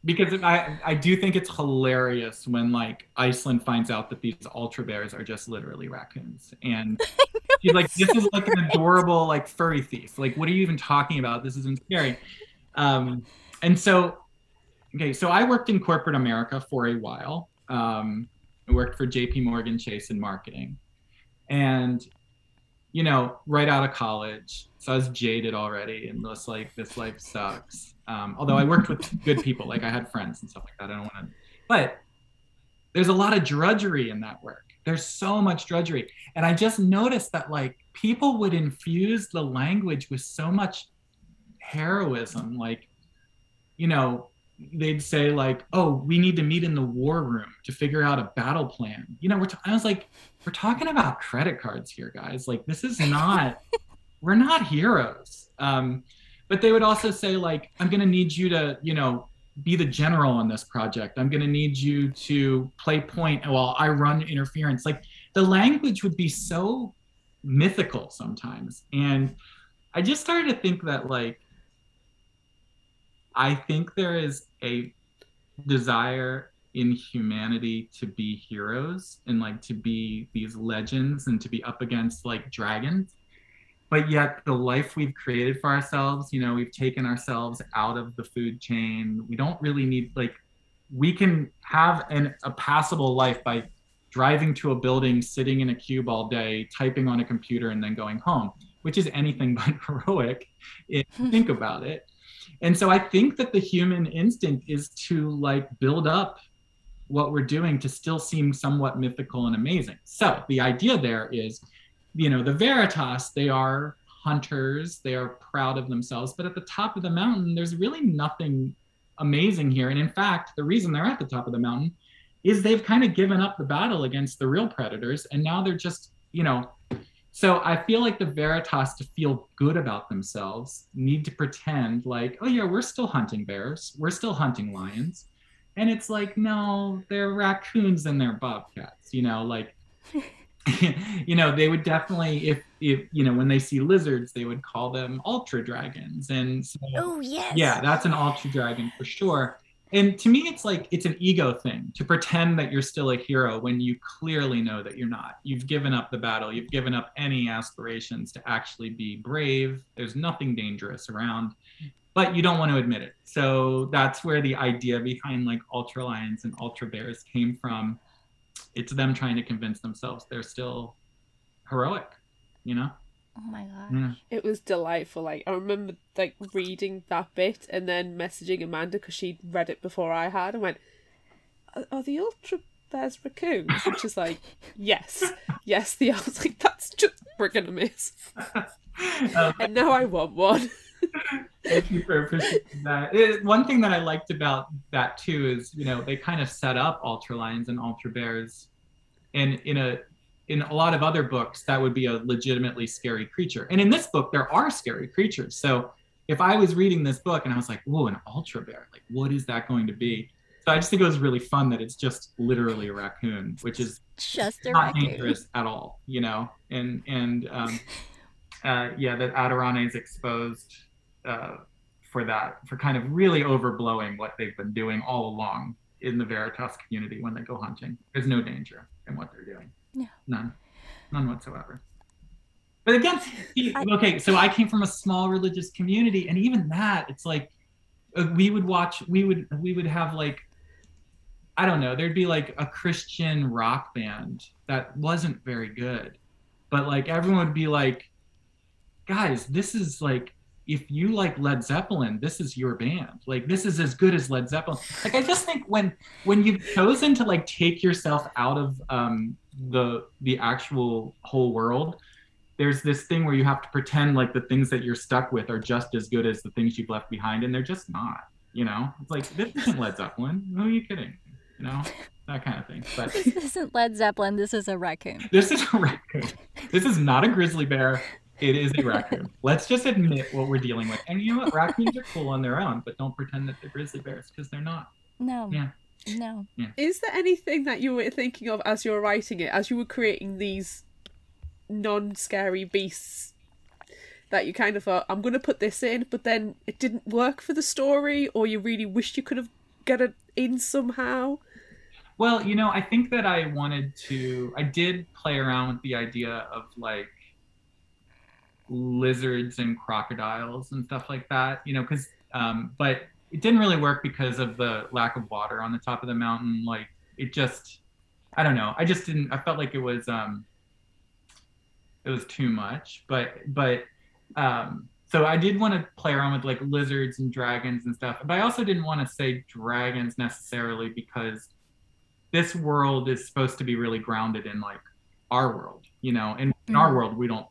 because I I do think it's hilarious when like Iceland finds out that these ultra bears are just literally raccoons, and she's like, "This is like an adorable like furry thief. Like, what are you even talking about? This isn't scary." Um, and so, okay, so I worked in corporate America for a while. Um, I worked for J.P. Morgan Chase in marketing, and you know, right out of college, so I was jaded already, and was like this life sucks. Um, although I worked with good people, like I had friends and stuff like that. I don't want to, but there's a lot of drudgery in that work. There's so much drudgery, and I just noticed that like people would infuse the language with so much heroism, like, you know, they'd say like, "Oh, we need to meet in the war room to figure out a battle plan." You know, we're. T- I was like, "We're talking about credit cards here, guys. Like, this is not. we're not heroes." Um, but they would also say like, "I'm going to need you to, you know, be the general on this project. I'm going to need you to play point while I run interference." Like, the language would be so mythical sometimes, and I just started to think that like I think there is a desire in humanity to be heroes and like to be these legends and to be up against like dragons. But yet, the life we've created for ourselves, you know, we've taken ourselves out of the food chain. We don't really need, like, we can have an, a passable life by driving to a building, sitting in a cube all day, typing on a computer, and then going home, which is anything but heroic if you think about it and so i think that the human instinct is to like build up what we're doing to still seem somewhat mythical and amazing. So the idea there is you know the veritas they are hunters they are proud of themselves but at the top of the mountain there's really nothing amazing here. And in fact the reason they're at the top of the mountain is they've kind of given up the battle against the real predators and now they're just you know so I feel like the Veritas to feel good about themselves need to pretend like, oh yeah, we're still hunting bears, we're still hunting lions. And it's like, no, they're raccoons and they're bobcats, you know, like you know, they would definitely if if you know, when they see lizards, they would call them ultra dragons. And so Oh yes. yeah, that's an ultra dragon for sure. And to me it's like it's an ego thing to pretend that you're still a hero when you clearly know that you're not. You've given up the battle. You've given up any aspirations to actually be brave. There's nothing dangerous around but you don't want to admit it. So that's where the idea behind like ultra lions and ultra bears came from. It's them trying to convince themselves they're still heroic you know Oh my god. Yeah. It was delightful. Like I remember like reading that bit and then messaging Amanda because she'd read it before I had and went, "Are, are the ultra bears raccoons?" And she's like, "Yes, yes." The I was like, "That's just friggin' amazing." Um, And now I want one. Thank you for appreciating that. It- one thing that I liked about that too is, you know, they kind of set up ultra lions and ultra bears, and in a in a lot of other books that would be a legitimately scary creature. And in this book, there are scary creatures. So if I was reading this book and I was like, "Whoa, an ultra bear! Like, what is that going to be?" So I just think it was really fun that it's just literally a raccoon, which is Just not raccoon. dangerous at all, you know. And and um, uh, yeah, that Adirane is exposed uh, for that, for kind of really overblowing what they've been doing all along in the Veritas community when they go hunting. There's no danger in what they're doing. Yeah. None, none whatsoever. But again, okay, so I came from a small religious community, and even that, it's like uh, we would watch, we would we would have like I don't know, there'd be like a Christian rock band that wasn't very good. But like everyone would be like, guys, this is like if you like Led Zeppelin, this is your band. Like this is as good as Led Zeppelin. Like I just think when when you've chosen to like take yourself out of um the the actual whole world, there's this thing where you have to pretend like the things that you're stuck with are just as good as the things you've left behind, and they're just not. You know, it's like this isn't Led Zeppelin. Who are you kidding? You know, that kind of thing. But This isn't Led Zeppelin. This is a raccoon. this is a raccoon. This is not a grizzly bear. It is a raccoon. Let's just admit what we're dealing with. And you know what? Raccoons are cool on their own, but don't pretend that they're grizzly bears because they're not. No. Yeah. No. Is there anything that you were thinking of as you were writing it, as you were creating these non-scary beasts? That you kind of thought, I'm going to put this in, but then it didn't work for the story, or you really wished you could have got it in somehow. Well, you know, I think that I wanted to, I did play around with the idea of like lizards and crocodiles and stuff like that, you know, because, um, but it didn't really work because of the lack of water on the top of the mountain. Like it just, I don't know. I just didn't, I felt like it was, um, it was too much, but, but, um, so I did want to play around with like lizards and dragons and stuff, but I also didn't want to say dragons necessarily because this world is supposed to be really grounded in like our world, you know, and in our Mhm. world we don't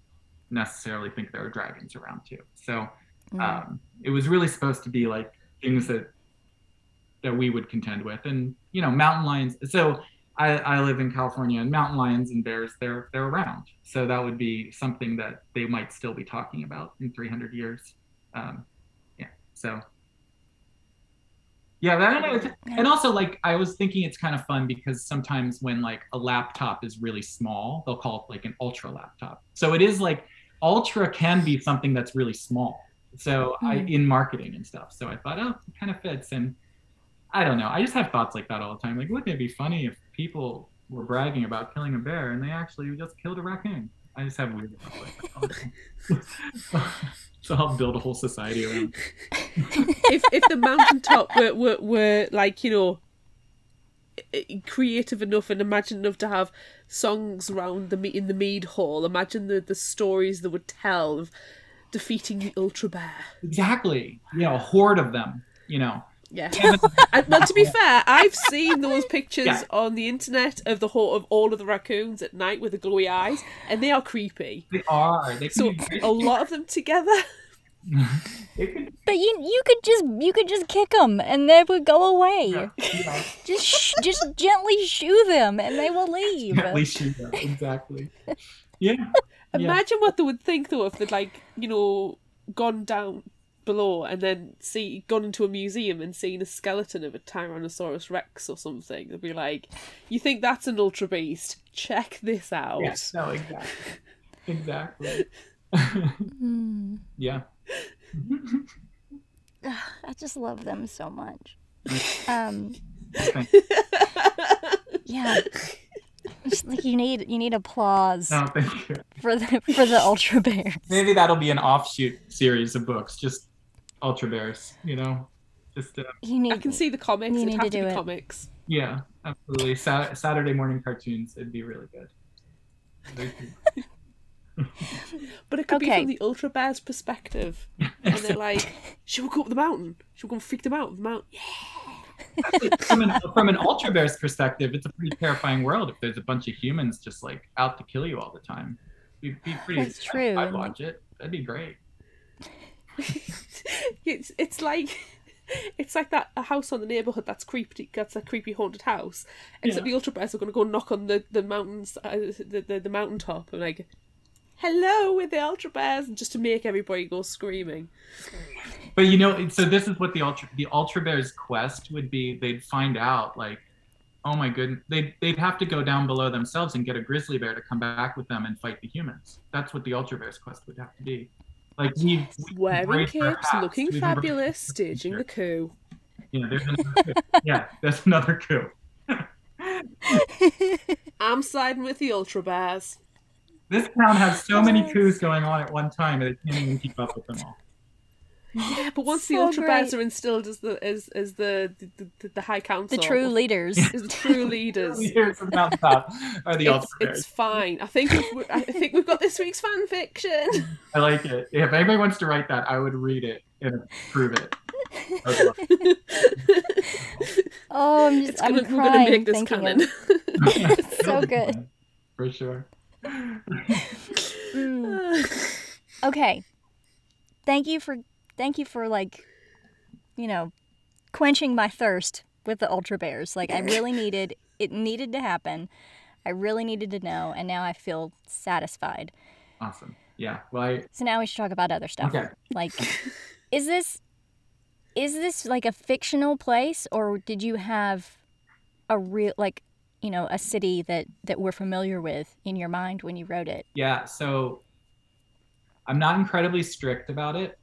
necessarily think there are dragons around too. So Mm. um, it was really supposed to be like things that that we would contend with, and you know, mountain lions. So I, I live in California, and mountain lions and bears they're they're around. So that would be something that they might still be talking about in 300 years. Um, yeah. So yeah, I don't know. It's- And also, like, I was thinking it's kind of fun because sometimes when like a laptop is really small, they'll call it like an ultra laptop. So it is like ultra can be something that's really small. So I Hmm. in marketing and stuff. So I thought, oh, it kind of fits. And I don't know. I just have thoughts like that all the time. Like, wouldn't it be funny if people were bragging about killing a bear and they actually just killed a raccoon? I just have weird thoughts like that all the time. so I'll build a whole society around. if if the mountaintop were, were were like you know creative enough and imagine enough to have songs around the in the mead hall imagine the the stories that would tell of defeating the ultra bear Exactly. You know, a horde of them. You know. yeah and, well to be fair i've seen those pictures Yeah. on the internet of the whole of all of the raccoons at night with the glowy eyes and they are creepy They are. They so very a lot of them together But you you could just you could just kick them and they would go away. yeah, you know, Just sh- just gently shoo them and they will leave. at least you know exactly. Yeah. Yeah. Imagine what they would think though if they'd like, you know, gone down below and then see gone into a museum and seen a skeleton of a Tyrannosaurus Rex or something. They'd be like, You think that's an ultra beast? Check this out. Yes. No. Exactly. Exactly. Hmm. yeah. I just love them so much. Um, yeah. Just like you need you need applause No, thank you. for the for the ultra bears. Maybe that'll be an offshoot series of books, just Ultra Bears. You know, just uh, You need I can see the comics. You It'd need to to, do be it. comics. yeah, absolutely. Sa- Saturday morning cartoons. It'd be really good. But it could be from the Ultra Bears' perspective. And they're like, should we go up the mountain? Should we go and freak them out of the mountain? From, an, from an ultra bear's perspective, it's a pretty terrifying world if there's a bunch of humans just like out to kill you all the time. It'd be pretty. That's true, I'd watch it. That'd be great. It's it's like it's like that a house on the neighborhood that's creepy. That's a creepy haunted house. Except Yeah. the Ultra Bears are going to go knock on the the mountains, uh, the, the the mountaintop, and like, hello, we're the Ultra Bears, and just to make everybody go screaming. But you know, so this is what the ultra the ultra bear's quest would be. They'd find out like, oh my goodness, they'd they'd have to go down below themselves and get a grizzly bear to come back with them and fight the humans. That's what the ultra bear's quest would have to be. Like we we Wearing embrace capes, looking we've embraced- fabulous, staging the coup. Yeah, there's another coup. yeah, there's another coup. I'm siding with the Ultra Bears. This town has so many Yes. coups going on at one time that it can't even keep up with them all. Yeah, but once the Ultra Bears are instilled as the as as the the, the, the High Council, the true leaders. the true leaders. Leaders of Mountaintop are the It's, ultra bears. it's fine. I think we've, I think we've got this week's fan fiction. I like it. If anybody wants to write that, I would read it and prove it. I would love it. Oh, I'm just It's I'm gonna, we're gonna make this thinking canon. of so good. For sure. Mm. Okay. Thank you for thank you for like, you know, quenching my thirst with the ultra bears. Like I really needed it needed to happen. I really needed to know, and now I feel satisfied. Awesome. Yeah. Well, I, So now we should talk about other stuff. okay. Like, is this is this like a fictional place, or did you have a real like, you know, a city that that we're familiar with in your mind when you wrote it? Yeah. So I'm not incredibly strict about it.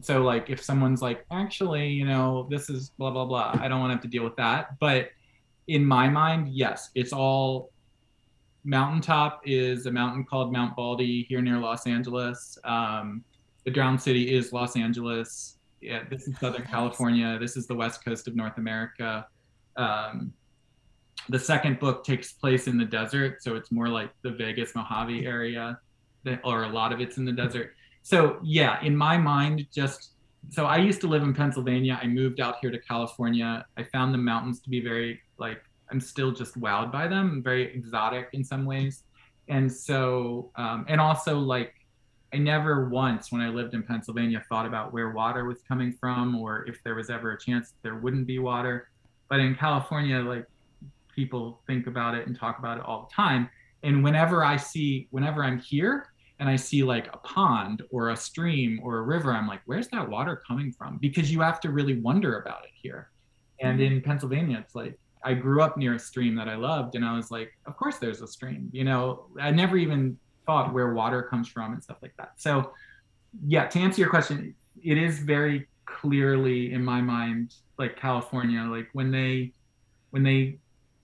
So like if someone's like, actually, you know, this is blah blah blah, I don't want to have to deal with that. But in my mind, yes, it's all mountaintop is a mountain called Mount Baldy here near Los Angeles. Um, the drowned city is Los Angeles. Yeah, this is Southern California. This is the west coast of North America. Um, the second book takes place in the desert, so it's more like the Vegas Mojave area, that- or a lot of it's in the desert. So yeah, in my mind, just so I used to live in Pennsylvania. I moved out here to California. I found the mountains to be very like I'm still just wowed by them, very exotic in some ways, and so um, and also like I never once when I lived in Pennsylvania thought about where water was coming from or if there was ever a chance there wouldn't be water. But in California, like people think about it and talk about it all the time. And whenever I see, whenever I'm here and I see like a pond or a stream or a river, I'm like, where's that water coming from? Because you have to really wonder about it here. And mm-hmm. in Pennsylvania, it's like, I grew up near a stream that I loved, and I was like, of course there's a stream. You know, I never even thought where water comes from and stuff like that. So, yeah, to answer your question, it is very clearly in my mind like California, like when they when they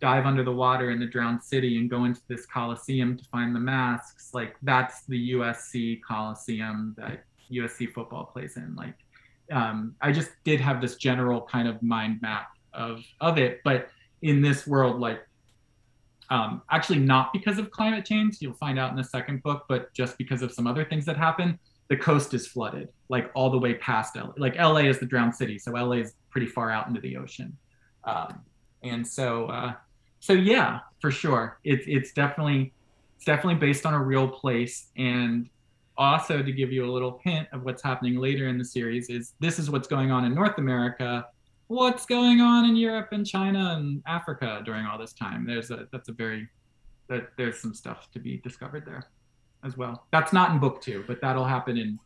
dive under the water in the drowned city and go into this coliseum to find the masks like that's the usc coliseum that usc football plays in like um, i just did have this general kind of mind map of of it but in this world like um, actually not because of climate change you'll find out in the second book but just because of some other things that happen the coast is flooded like all the way past LA. like la is the drowned city so la is pretty far out into the ocean um, and so uh, so yeah for sure. It's it's definitely it's definitely based on a real place. And also to give you a little hint of what's happening later in the series is this is what's going on in north america what's going on in europe and china and africa during all this time. There's a that's a very that there's some stuff to be discovered there as well. That's not in book two but that'll happen in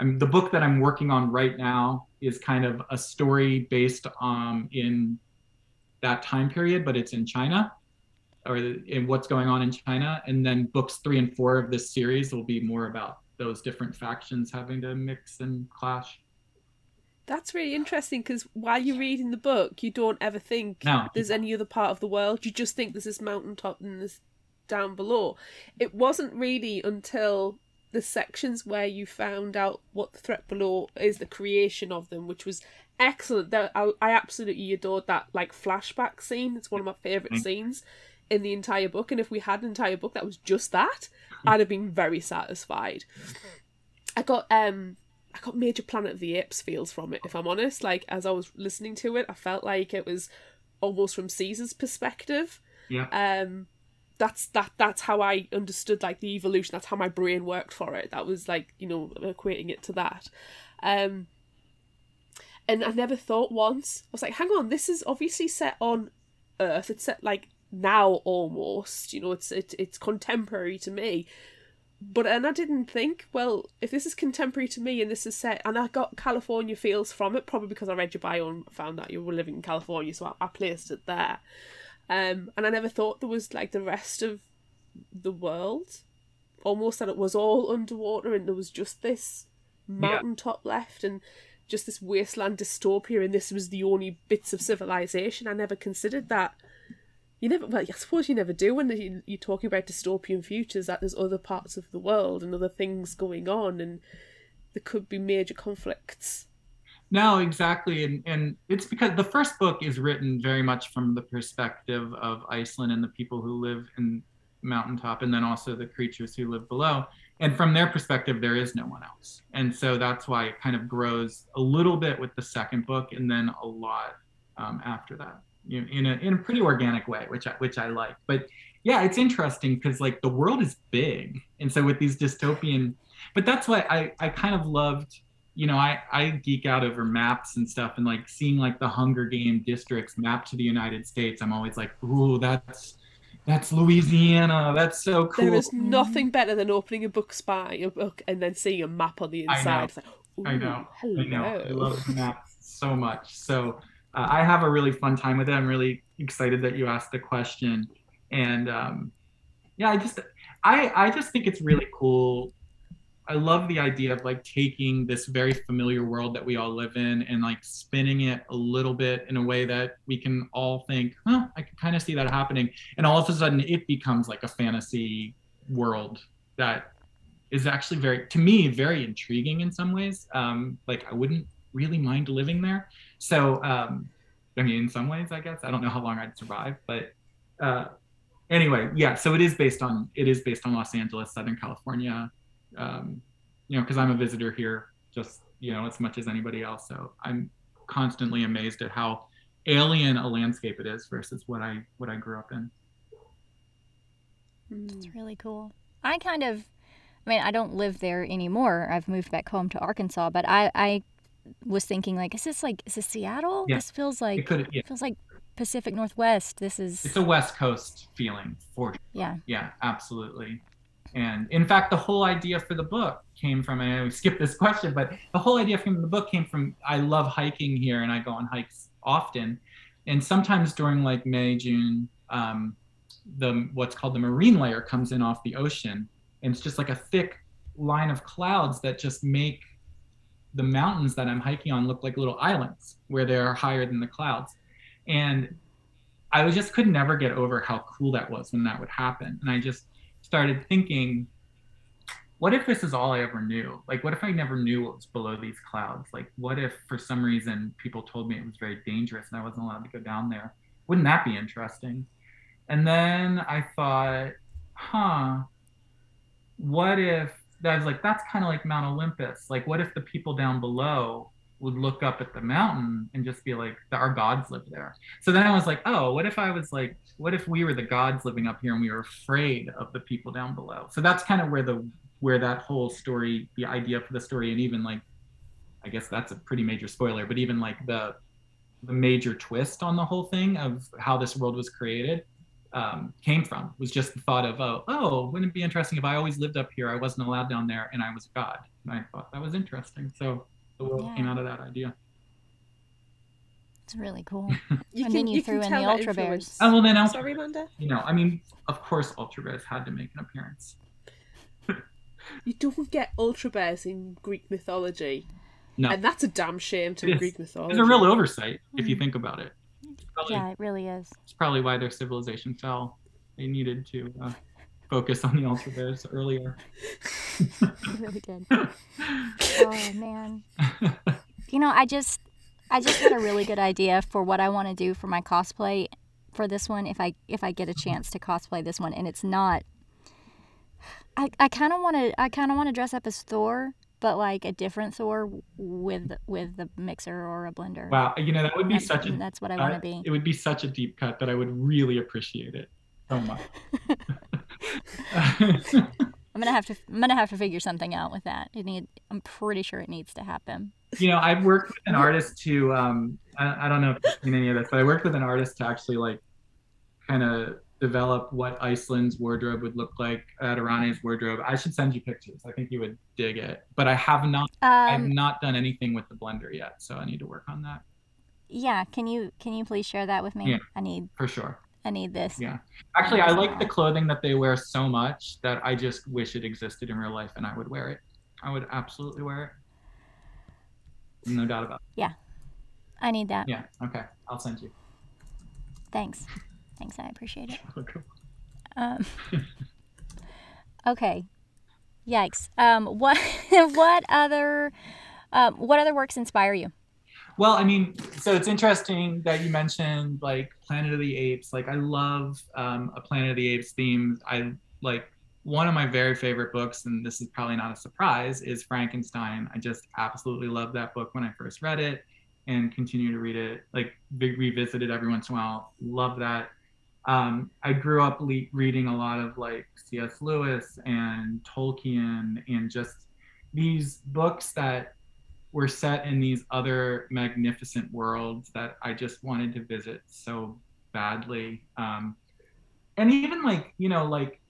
I mean, the book that I'm working on right now is kind of a story based um, in that time period, but it's in China or in what's going on in China. And then books three and four of this series will be more about those different factions having to mix and clash. That's really interesting because while you're reading the book, you don't ever think No. there's any other part of the world. You just think there's this mountaintop and this down below. It wasn't really until the sections where you found out what the threat below is, the creation of them, which was excellent. That I, I absolutely adored that like flashback scene. It's one of my favorite Mm. scenes in the entire book. And if we had an entire book that was just that, I'd have been very satisfied. I got um I got Major Planet of the Apes feels from it, if I'm honest. Like as I was listening to it, I felt like it was almost from Caesar's perspective. Yeah. Um that's that that's how I understood like the evolution, that's how my brain worked for it. That was like, you know, equating it to that. Um and I never thought once, I was like, hang on, this is obviously set on Earth. It's set like now almost, you know, it's it, it's contemporary to me but and I didn't think, well, if this is contemporary to me and this is set, and I got California feels from it, probably because I read your bio and found that you were living in California, so I, I placed it there. Um, and I never thought there was like the rest of the world, almost that it was all underwater and there was just this mountaintop left and just this wasteland dystopia, and this was the only bits of civilization. I never considered that. You never well i suppose you never do when you- you're talking about dystopian futures that there's other parts of the world and other things going on and there could be major conflicts No, exactly, and and it's because the first book is written very much from the perspective of Iceland and the people who live in mountaintop, and then also the creatures who live below. And from their perspective, there is no one else, and so that's why it kind of grows a little bit with the second book, and then a lot um, after that, you know, in a in a pretty organic way, which I which I like. But yeah, it's interesting because like the world is big, and so with these dystopian, but that's why I I kind of loved you know, I, I geek out over maps and stuff and like seeing like the Hunger Game districts mapped to the United States. I'm always like, ooh, that's that's Louisiana. That's so cool. there is nothing better than opening a book spy a book and then seeing a map on the I know. inside like, I know. hello I know. I love maps so much. So uh, I have a really fun time with it. I'm really excited that you asked the question. And um, yeah, I just I I just think it's really cool. I love the idea of like taking this very familiar world that we all live in and like spinning it a little bit in a way that we can all think, huh, I can kind of see that happening. And all of a sudden it becomes like a fantasy world that is actually very, to me, very intriguing in some ways. Um, like I wouldn't really mind living there. So, um, I mean, in some ways, I guess I don't know how long I'd survive, but uh, anyway, yeah. So it is based on it is based on Los Angeles, Southern California. Um, you know, because I'm a visitor here, just you know, as much as anybody else. So I'm constantly amazed at how alien a landscape it is versus what I what I grew up in. It's really cool. I kind of, I mean, I don't live there anymore. I've moved back home to Arkansas, but I, I was thinking like, is this like, is this Seattle? Yeah. This feels It like, could, yeah, feels like Pacific Northwest. This is, it's a West Coast feeling for sure. yeah. Yeah, absolutely. And in fact, the whole idea for the book came from, and I we skipped this question, but the whole idea from the book came from I love hiking here and I go on hikes often. And sometimes during like May, June, um, the what's called the marine layer comes in off the ocean. And it's just like a thick line of clouds that just make the mountains that I'm hiking on look like little islands where they're higher than the clouds. And I just could never get over how cool that was when that would happen. And I just started thinking, what if this is all I ever knew? Like, what if I never knew what was below these clouds? Like, what if for some reason people told me it was very dangerous and I wasn't allowed to go down there? Wouldn't that be interesting? And then I thought, huh, what if I was like, that's kind of like Mount Olympus. Like, what if the people down below would look up at the mountain and just be like, our gods live there? So then I was like, oh, what if I was like, what if we were the gods living up here and we were afraid of the people down below? So that's kind of where the where that whole story, the idea for the story, and even like, I guess that's a pretty major spoiler, but even like the the major twist on the whole thing of how this world was created um, came from was just the thought of oh oh wouldn't it be interesting if I always lived up here I wasn't allowed down there and I was a god and I thought that was interesting so the world Yeah. came out of that idea It's really cool. You And then you threw in the that Ultra influence. Bears. oh well then Ultra, Sorry, Amanda. you know I mean of course Ultra Bears had to make an appearance You don't get ultra bears in Greek mythology. No, And that's a damn shame to It is. Greek mythology. it's a real oversight if you Mhm. think about it. Probably, Yeah, it really is. it's probably why their civilization fell. They needed to uh, focus on the ultra bears earlier. Really did. Oh man. You know, I just I just had a really good idea for what I want to do for my cosplay for this one if I if I get a chance to cosplay this one and it's not I, I kind of want to I kind of want to dress up as Thor but like a different Thor with with the mixer or a blender. wow, you know that would be such a that's what I want to be. It would be such a deep cut that I would really appreciate it so much. I'm gonna have to I'm gonna have to figure something out with that. It need I'm pretty sure it needs to happen. you know, I've worked with an artist to, um, I, I don't know if you've seen any of this, but I worked with an artist to actually like kind of develop what Iceland's wardrobe would look like, at Adorane's wardrobe. I should send you pictures. I think you would dig it. But I have not, I've Um, not done anything with the blender yet, so I need to work on that yeah, can you can you please share that with me? Yeah. I need for sure. I need this. Yeah. Actually, I like the clothing that they wear so much that I just wish it existed in real life, and I would wear it. I would absolutely wear it. No doubt about it. Yeah. I need that. Yeah. Okay. I'll send you. Thanks. Thanks, I appreciate it. Um, okay. Yikes. Um, what what other um, what other works inspire you? Well, I mean, so it's interesting that you mentioned like Planet of the Apes. Like, I love um, a Planet of the Apes theme. I like one of my very favorite books, and this is probably not a surprise, is Frankenstein. I just absolutely love that book when I first read it and continue to read it, like re- revisit it every once in a while. Love that. Um, I grew up le- reading a lot of like C.S. Lewis and Tolkien and just these books that were set in these other magnificent worlds that I just wanted to visit so badly. Um, and even like, you know, like,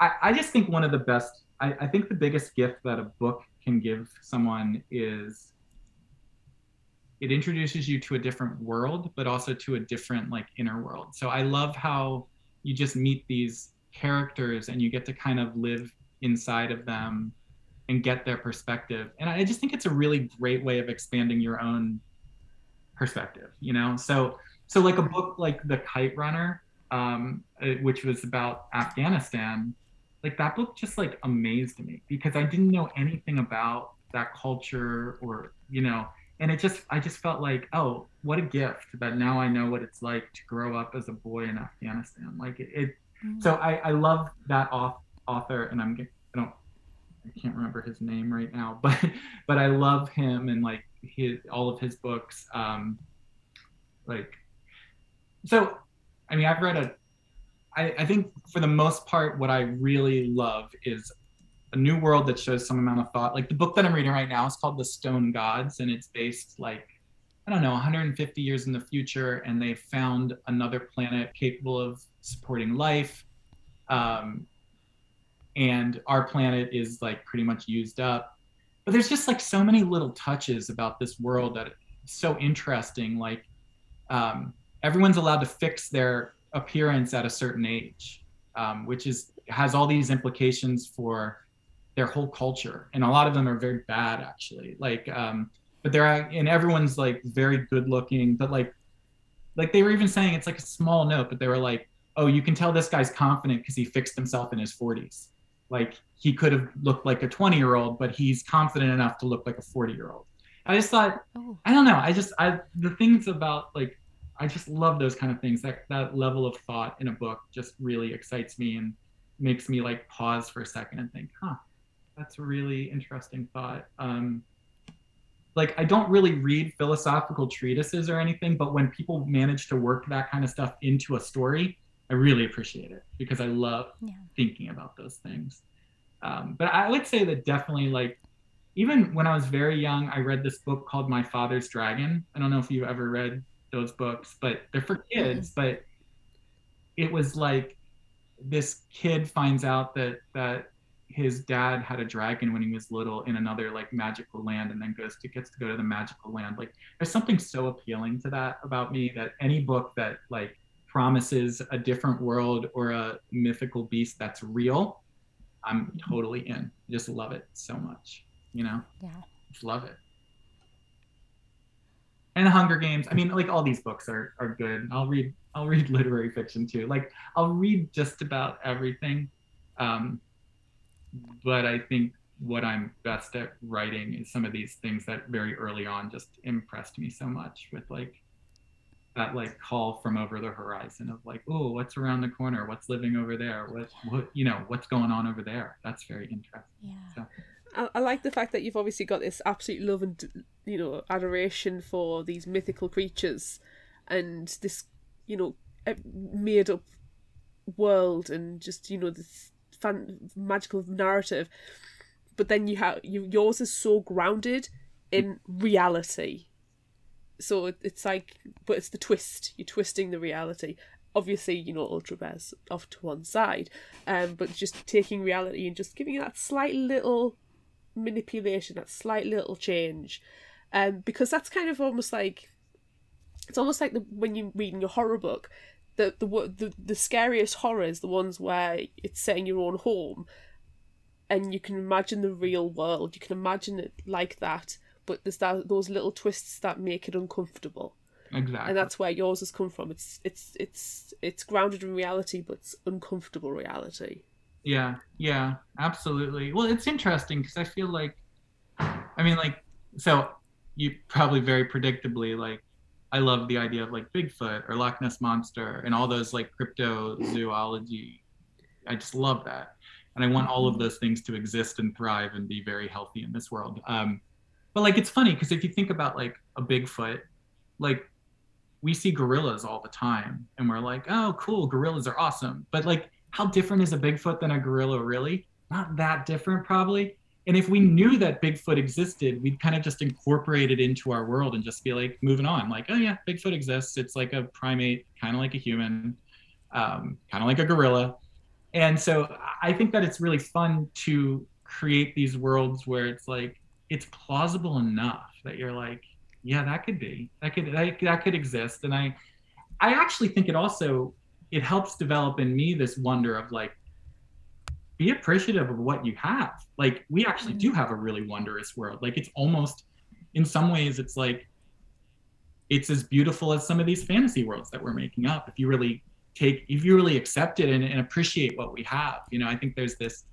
I, I just think one of the best, I, I think the biggest gift that a book can give someone is it introduces you to a different world, but also to a different like inner world. So I love how you just meet these characters and you get to kind of live inside of them and get their perspective. And I just think it's a really great way of expanding your own perspective, you know? So so like a book like The Kite Runner, um, uh, which was about Afghanistan, like that book just like amazed me because I didn't know anything about that culture or, you know, and it just I just felt like, oh, what a gift that now I know what it's like to grow up as a boy in Afghanistan. Like it, it so I, I love that auth- author and I'm I can't remember his name right now, but but I love him and like his all of his books. Um, like, so I mean, I've read a. I, I think for the most part, what I really love is a new world that shows some amount of thought. Like the book that I'm reading right now is called The Stone Gods, and it's based like I don't know 150 years in the future, and they found another planet capable of supporting life. Um, and our planet is like pretty much used up. But there's just like so many little touches about this world that is so interesting like um, everyone's allowed to fix their appearance at a certain age um, which is has all these implications for their whole culture. And a lot of them are very bad actually. Like um, but they're and everyone's like very good looking but like like they were even saying it's like a small note but they were like oh you can tell this guy's confident because he fixed himself in his 40s like he could have looked like a 20 year old but he's confident enough to look like a 40 year old i just thought Oh, i don't know i just i the things about like i just love those kind of things. That that level of thought in a book just really excites me and makes me like pause for a second and think huh that's a really interesting thought. Um like i don't really read philosophical treatises or anything but when people manage to work that kind of stuff into a story i really appreciate it because i love Yeah. thinking about those things. Um, but i would say that definitely like even when i was very young i read this book called my father's dragon. I don't know if you've ever read those books but they're for kids but it was like this kid finds out that that his dad had a dragon when he was little in another like magical land and then goes to gets to go to the magical land. Like there's something so appealing to that about me that any book that like promises a different world or a mythical beast that's real i'm totally in just love it so much you know yeah. just love it and Hunger Games. I mean, like all these books are are good. I'll read I'll read literary fiction too. Like I'll read just about everything. Um, but I think what I'm best at writing is some of these things that very early on just impressed me so much with like that like call from over the horizon of like, oh, what's around the corner? What's living over there? What what you know, what's going on over there? That's very interesting. Yeah. So, I, I like the fact that you've obviously got this absolute love and you know adoration for these mythical creatures, and this you know made up world and just you know this fan magical narrative. But then you have you yours is so grounded in reality. So it's like, but it's the twist. You're twisting the reality. Obviously, you know, Ultra Bear's off to one side, um, but just taking reality and just giving that slight little manipulation, that slight little change, um, because that's kind of almost like it's almost like the, when you're reading a horror book, the, the the the scariest horrors, the ones where it's set in your own home, and you can imagine the real world. You can imagine it like that, but there's that those little twists that make it uncomfortable, exactly. and that's where yours has come from. It's it's it's it's grounded in reality, but it's uncomfortable reality. Yeah, yeah, absolutely. Well, it's interesting because I feel like, I mean, like, so you probably very predictably like, I love the idea of like Bigfoot or Loch Ness monster and all those like cryptozoology. I just love that, and I want all of those things to exist and thrive and be very healthy in this world. Um, but like, it's funny because if you think about like a Bigfoot, like we see gorillas all the time, and we're like, oh, cool, gorillas are awesome, but like how different is a Bigfoot than a gorilla really? Not that different, probably. And if we knew that Bigfoot existed, we'd kind of just incorporate it into our world and just be like moving on. Like, oh yeah, Bigfoot exists. It's like a primate, kind of like a human, um, kind of like a gorilla. And so I think that it's really fun to create these worlds where it's like it's plausible enough that you're like, yeah, that could be, that could that, that could exist. And I, I actually think it also it helps develop in me this wonder of like be appreciative of what you have. Like we actually do mm-hmm. have a really wondrous world. Like it's almost in some ways it's like it's as beautiful as some of these fantasy worlds that we're making up. If you really take if you really accept it and, and appreciate what we have you know i think there's this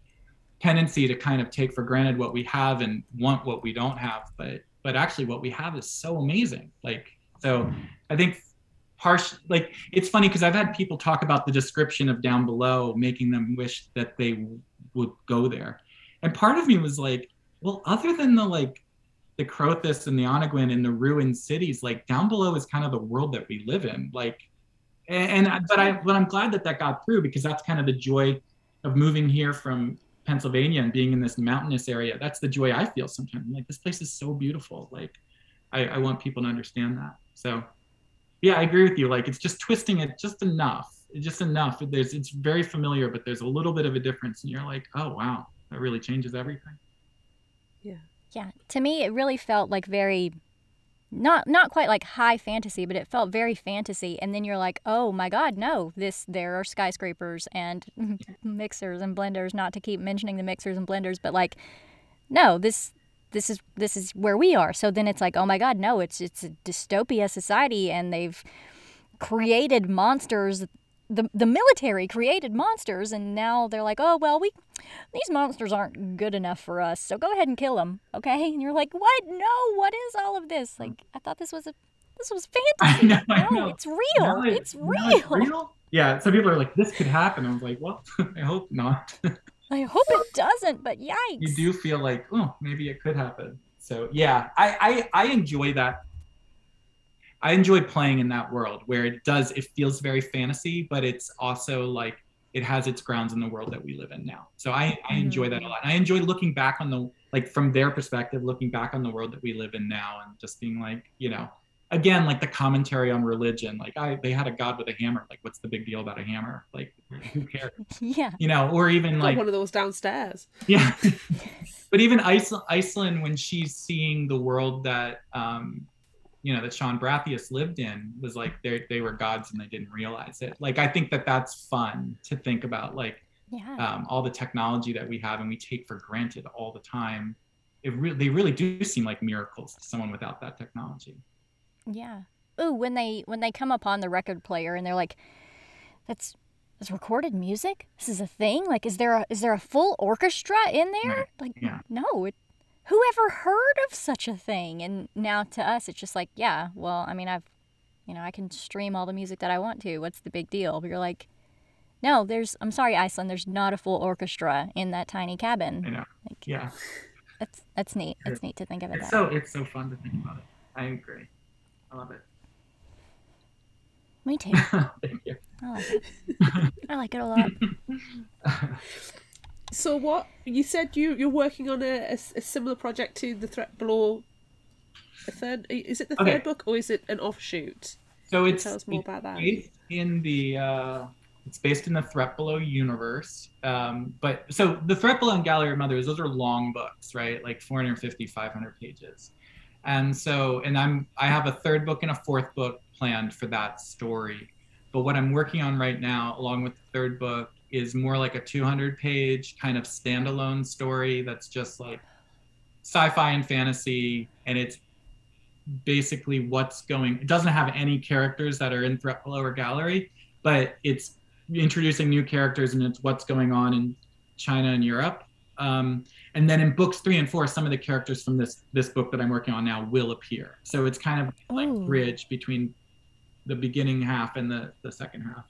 tendency to kind of take for granted what we have and want what we don't have but but actually what we have is so amazing. Like so i think harsh like it's funny because i've had people talk about the description of down below making them wish that they w- would go there. And part of me was like well other than the like the crothis and the onegwin and the ruined cities like down below is kind of the world that we live in. Like and, and but i but i'm glad that that got through because that's kind of the joy of moving here from pennsylvania and being in this mountainous area that's the joy i feel sometimes I'm like this place is so beautiful like I, I want people to understand that so yeah, I agree with you. Like it's just twisting it just enough, just enough. There's it's very familiar, but there's a little bit of a difference, and you're like, oh wow, that really changes everything. Yeah. Yeah. To me, it really felt like very not not quite like high fantasy, but it felt very fantasy. And then you're like, oh my god, no! This there are skyscrapers and mixers and blenders. Not to keep mentioning the mixers and blenders, but like, no, this this is this is where we are. So then it's like, oh my God, no, it's it's a dystopia society, and they've created monsters. The, the military created monsters and now they're like oh well we these monsters aren't good enough for us so go ahead and kill them okay and you're like what no what is all of this like i thought this was a this was fantasy know, no know. it's real it- it's real it's real. Yeah, some people are like, this could happen. I was like, well, I hope not. i hope it doesn't but yikes you do feel like, oh, maybe it could happen. So yeah, I, I I enjoy that. I enjoy playing in that world where it does it feels very fantasy, but it's also like it has its grounds in the world that we live in now. So I, I enjoy that a lot. And I enjoy looking back on the like from their perspective, looking back on the world that we live in now and just being like, you know, again, like the commentary on religion. Like I they had a god with a hammer. Like what's the big deal about a hammer? Like who cares? yeah You know, or even Got like one of those downstairs. yeah. but even Iceland, Iceland, when she's seeing the world that um, you know that Sean Brathius lived in, was like they they were gods and they didn't realize it. Like I think that that's fun to think about, like yeah um, all the technology that we have and we take for granted all the time. It really they really do seem like miracles to someone without that technology. Yeah. Ooh, when they when they come upon the record player and they're like, "That's that's recorded music. This is a thing. Like, is there a is there a full orchestra in there? Right. Like, Yeah. no. It, who ever heard of such a thing? And now to us, it's just like, yeah. Well, I mean, I've, you know, I can stream all the music that I want to. What's the big deal? But you're like, no. There's. I'm sorry, Iceland. There's not a full orchestra in that tiny cabin. I know. Like, Yeah. that's that's neat. It's neat to think of it It's that. so it's so fun to think about it. I agree. I love it. Me too. Thank you. I like it. I like it a lot. So what you said you you're working on a a similar project to the threat below. A third is it the Okay. third book or is it an offshoot? So it's tell us more about that? based in the uh, it's based in the Threat Below universe. Um, but so the Threat Below and Gallery of Mothers, those are long books, right? Like 450, 500 pages. And so, and I'm I have a third book and a fourth book planned for that story. But what I'm working on right now, along with the third book, is more like a 200 page kind of standalone story that's just like sci-fi and fantasy, and it's basically what's going it doesn't have any characters that are in threat below or gallery but it's introducing new characters and it's what's going on in china and europe. Um, and then in books three and four some of the characters from this this book that i'm working on now will appear. So it's kind of like Ooh. bridge between the beginning half and the the second half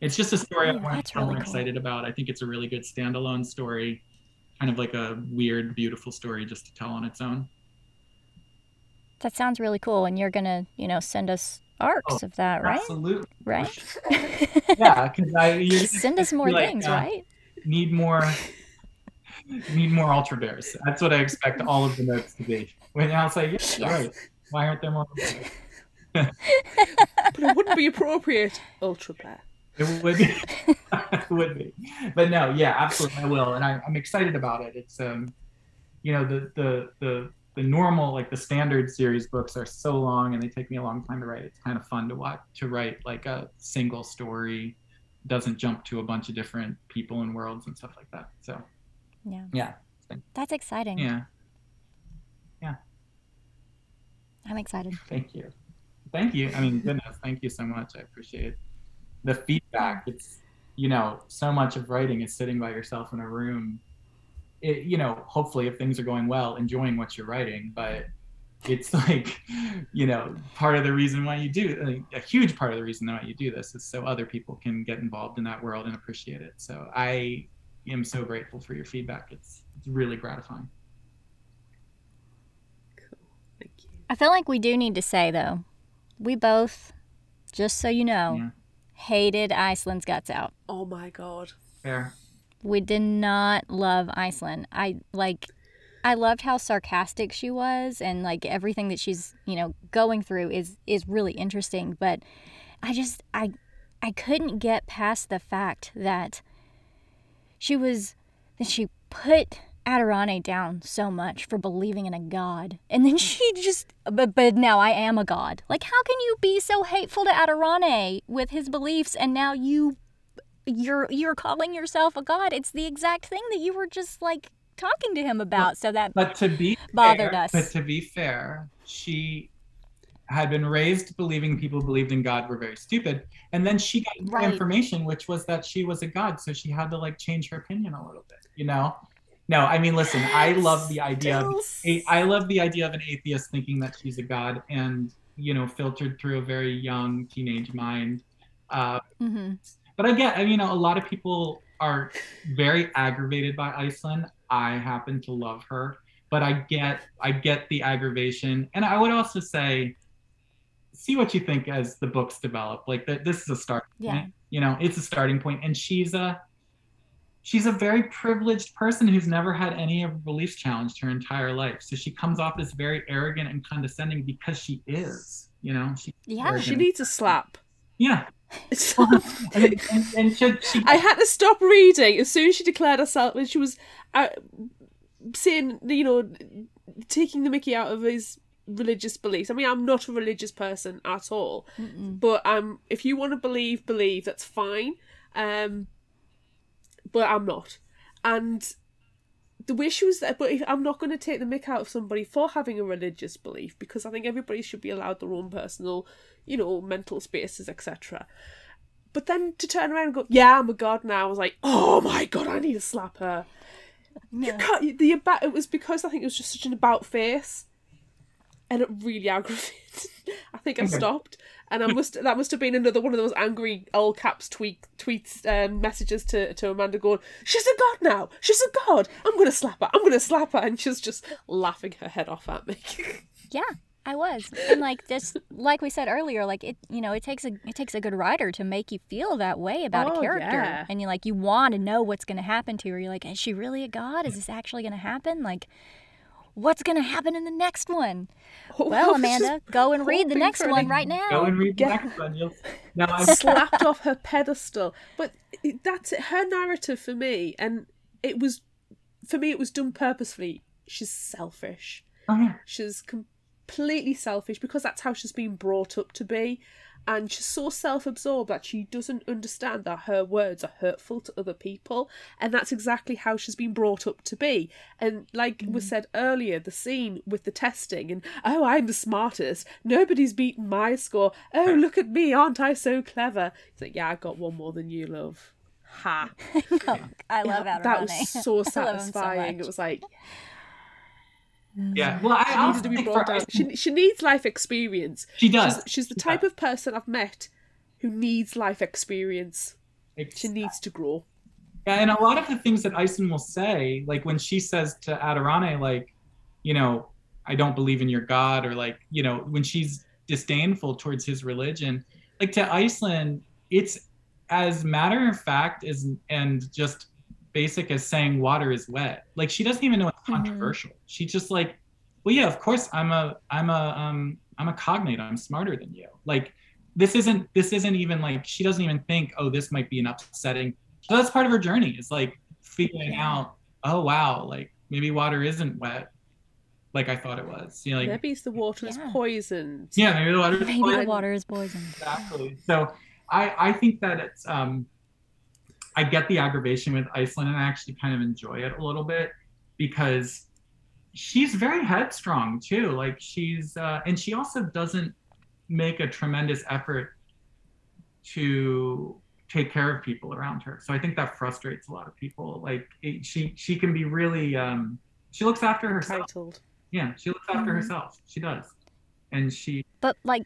it's just a story Ooh, i'm, that's I'm really cool. excited about i think it's a really good standalone story kind of like a weird beautiful story just to tell on its own That sounds really cool. And you're gonna, you know, send us arcs Oh, of that, right? absolutely Right. yeah because i you're Send us more like, things, uh, right? need more need more ultra bears that's what i expect all of the notes to be when i'll say yeah, Yes. right why aren't there more? But it wouldn't be appropriate, Ultra Bear. It would be it would be but no yeah absolutely i will and I, i'm excited about it it's um you know the the the the normal like the standard series books are so long and they take me a long time to write it's kind of fun to watch to write like a single story doesn't jump to a bunch of different people and worlds and stuff like that so Yeah. yeah That's exciting. yeah Yeah. I'm excited. Thank you. Thank you. I mean, goodness, thank you so much. I appreciate the feedback. It's, you know, so much of writing is sitting by yourself in a room. It, you know, hopefully, if things are going well, enjoying what you're writing. But it's like, you know, part of the reason why you do, like, a huge part of the reason why you do this is so other people can get involved in that world and appreciate it. So I am so grateful for your feedback. It's, it's really gratifying. Cool. Thank you. I feel like we do need to say though, we both, just so you know, Yeah. Hated Iceland's guts out. Oh my god. Fair. We did not love Iceland. I like I loved how sarcastic she was and like everything that she's, you know, going through is is really interesting, but I just I I couldn't get past the fact that she was that she put Adorane down so much for believing in a god. And then she just but but now I am a god. Like how can you be so hateful to Adorane with his beliefs and now you you're you're calling yourself a god. It's the exact thing that you were just like talking to him about. So that But to be Bothered fair, us. But to be fair, she had been raised believing people believed in God were very stupid, and then she got Right. information, which was that she was a god, so she had to like change her opinion a little bit. You know? No, I mean, listen, I love the idea. Of, a- I love the idea of an atheist thinking that she's a god, and you know, filtered through a very young teenage mind. Uh, hmm but I get, I mean, a lot of people are very aggravated by Iceland. I happen to love her, but I get, I get the aggravation, and I would also say, see what you think as the books develop. Like that, this is a start. Yeah. point, You know, it's a starting point, and she's a, she's a very privileged person who's never had any of her beliefs challenged her entire life. So she comes off as very arrogant and condescending because she is. You know, she. Yeah. She needs a slap. Yeah. And, and, and she, she I had to stop reading as soon as she declared herself when she was uh, saying, you know, taking the Mickey out of his religious beliefs. I mean, I'm not a religious person at all, Mm-mm. but um, if you want to believe, believe. That's fine. Um, but I'm not, and the way she was there, but if, I'm not going to take the mick out of somebody for having a religious belief because I think everybody should be allowed their own personal, you know, mental spaces, etc. But then to turn around and go, yeah, I'm a god now, I was like, oh my god, I need to slap her. You can't. The about it was because I think it was just such an about face, and it really aggravated. I think I stopped, and I must that must have been another one of those angry all caps tweet tweets um, messages to to Amanda going, she's a god now, she's a god. I'm gonna slap her. I'm gonna slap her, and she's just laughing her head off at me. Yeah, I was. And like this like we said earlier, like it you know, it takes a it takes a good writer to make you feel that way about Oh, a character. yeah. And you like you want to know what's gonna happen to her. You're like, is she really a god? Is this actually gonna happen? Like what's gonna happen in the next one? Oh, well, I Amanda, go and read the next one right now. Go and read the Yeah. next one. You'll... Now, I slapped off her pedestal. But that's it. Her narrative for me, and it was for me, it was done purposefully. She's selfish. oh, yeah. She's completely selfish because that's how she's been brought up to be. And she's so self absorbed that she doesn't understand that her words are hurtful to other people. And that's exactly how she's been brought up to be. And like was mm. said earlier, the scene with the testing and, oh, I'm the smartest. Nobody's beaten my score. Oh, look at me. Aren't I so clever? It's like, yeah, I got one more than you, love. Ha. I love that Adorane. was so him so satisfying. it was like, Yeah. Well, I she needed to be brought down. She, she needs life experience. She does. She's, she's the She type does. of person I've met who needs life experience. It's- She needs to grow. Yeah, and a lot of the things that Iceland will say, like when she says to Adorane, like, you know, I don't believe in your God, or like, you know, when she's disdainful towards his religion, like to Iceland, it's as matter of fact as and just basic as saying water is wet. Like she doesn't even know it's Mhm. controversial. She's just like, well, yeah, of course I'm a I'm a um I'm a cognate. I'm smarter than you. Like this isn't this isn't even like she doesn't even think, oh, this might be an upsetting so that's part of her journey is like figuring out oh wow like maybe water isn't wet like i thought it was you know like Maybe the water is Yeah. poisoned. yeah maybe the water is Maybe the poisoned. water is poisoned. exactly so i i think that it's um i get the aggravation with iceland and i actually kind of enjoy it a little bit because she's very headstrong too. Like she's uh and she also doesn't make a tremendous effort to take care of people around her. So i think that frustrates a lot of people. Like it, she she can be really um she looks after herself. Titled. yeah she looks after Mhm. herself. She does. And she But like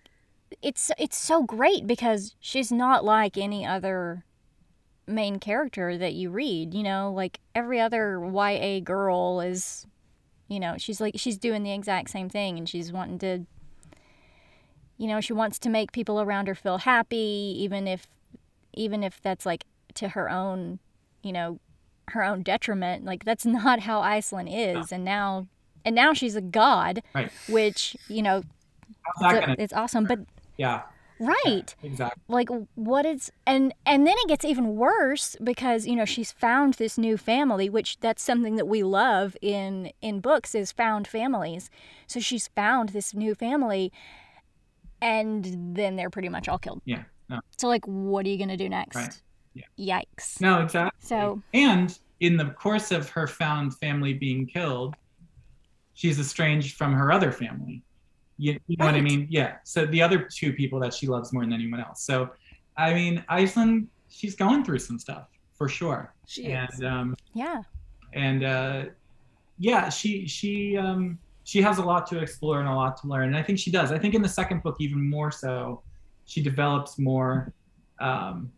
it's it's so great because she's not like any other main character that you read, you know, like every other YA girl is you know, she's like she's doing the exact same thing and she's wanting to you know, she wants to make people around her feel happy even if even if that's like to her own, you know, her own detriment. Like that's not how Iceland is and now and now she's a god, Right. which, you know, it's, gonna it's awesome, but yeah right. Exactly. Like what is and and then it gets even worse because you know she's found this new family which that's something that we love in in books is found families. So she's found this new family and then they're pretty much all killed. Yeah no. So like what are you gonna do next? Right. Yeah. yikes. No exactly. So- and in the course of her found family being killed she's estranged from her other family you, you know what i mean? Yeah. So the other two people that she loves more than anyone else. So i mean iceland she's going through some stuff for sure. She is. um yeah. and uh yeah she she um she has a lot to explore and a lot to learn. And i think she does. I think in the second book even more so she develops more um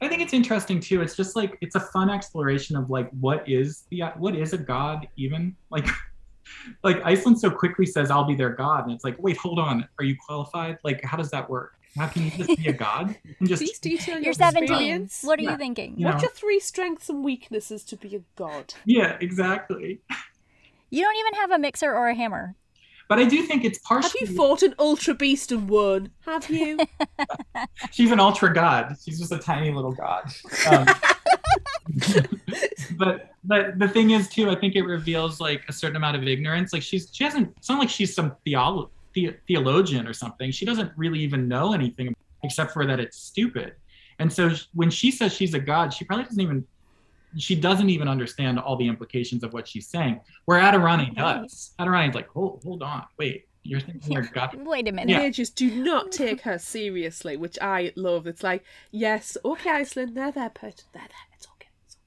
i think it's interesting too. It's just like it's a fun exploration of like what is the what is a god even? Like like iceland so quickly says i'll be their god and it's like wait hold on are you qualified like how does that work how can you just be a god You can just Please detail your you're 17 what are Yeah. you thinking Yeah. What's your three strengths and weaknesses to be a god? yeah exactly you don't even have a mixer or a hammer but i do think it's partially. Have you fought an ultra beast and won? Have you? she's an ultra god. She's just a tiny little god. Um, but but the thing is too, I think it reveals like a certain amount of ignorance. Like she's she hasn't. It's not like she's some theolo- the, theologian or something. She doesn't really even know anything except for that it's stupid. And so when she says she's a god, she probably doesn't even she doesn't even understand all the implications of what she's saying. Where Adorane does. Adorane's like, hold, hold on, wait, you're thinking you're gut. Wait a minute. Yeah. They just do not take her seriously, which I love. It's like, yes, okay, Iceland, they're there, but they're there. It's okay. It's okay.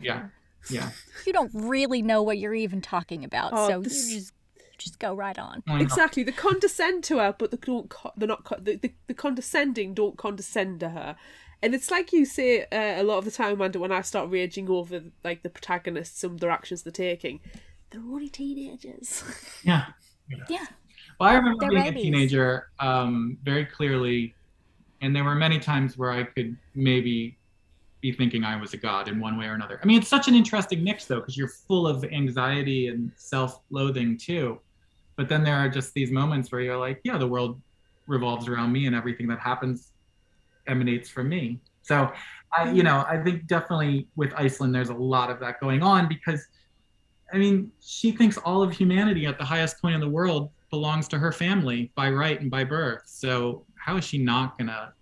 Yeah, yeah. You don't really know what you're even talking about, Oh, so this- you just just go right on. Exactly. The condescend to her, but they don't. Co- they're not. Co- the, the, the condescending don't condescend to her. And it's like you say uh, a lot of the time, Amanda, when I start raging over like the protagonists, some of their actions they're taking, they're only teenagers. Yeah. Yeah. Well, I remember They're being babies. a teenager um, very clearly, and there were many times where I could maybe be thinking I was a god in one way or another. I mean, it's such an interesting mix though, because you're full of anxiety and self-loathing too. But then there are just these moments where you're like, yeah, the world revolves around me, and everything that happens emanates from me. So, I, you know, I think definitely with Iceland, there's a lot of that going on because I mean, she thinks all of humanity at the highest point in the world belongs to her family by right and by birth. So how is she not gonna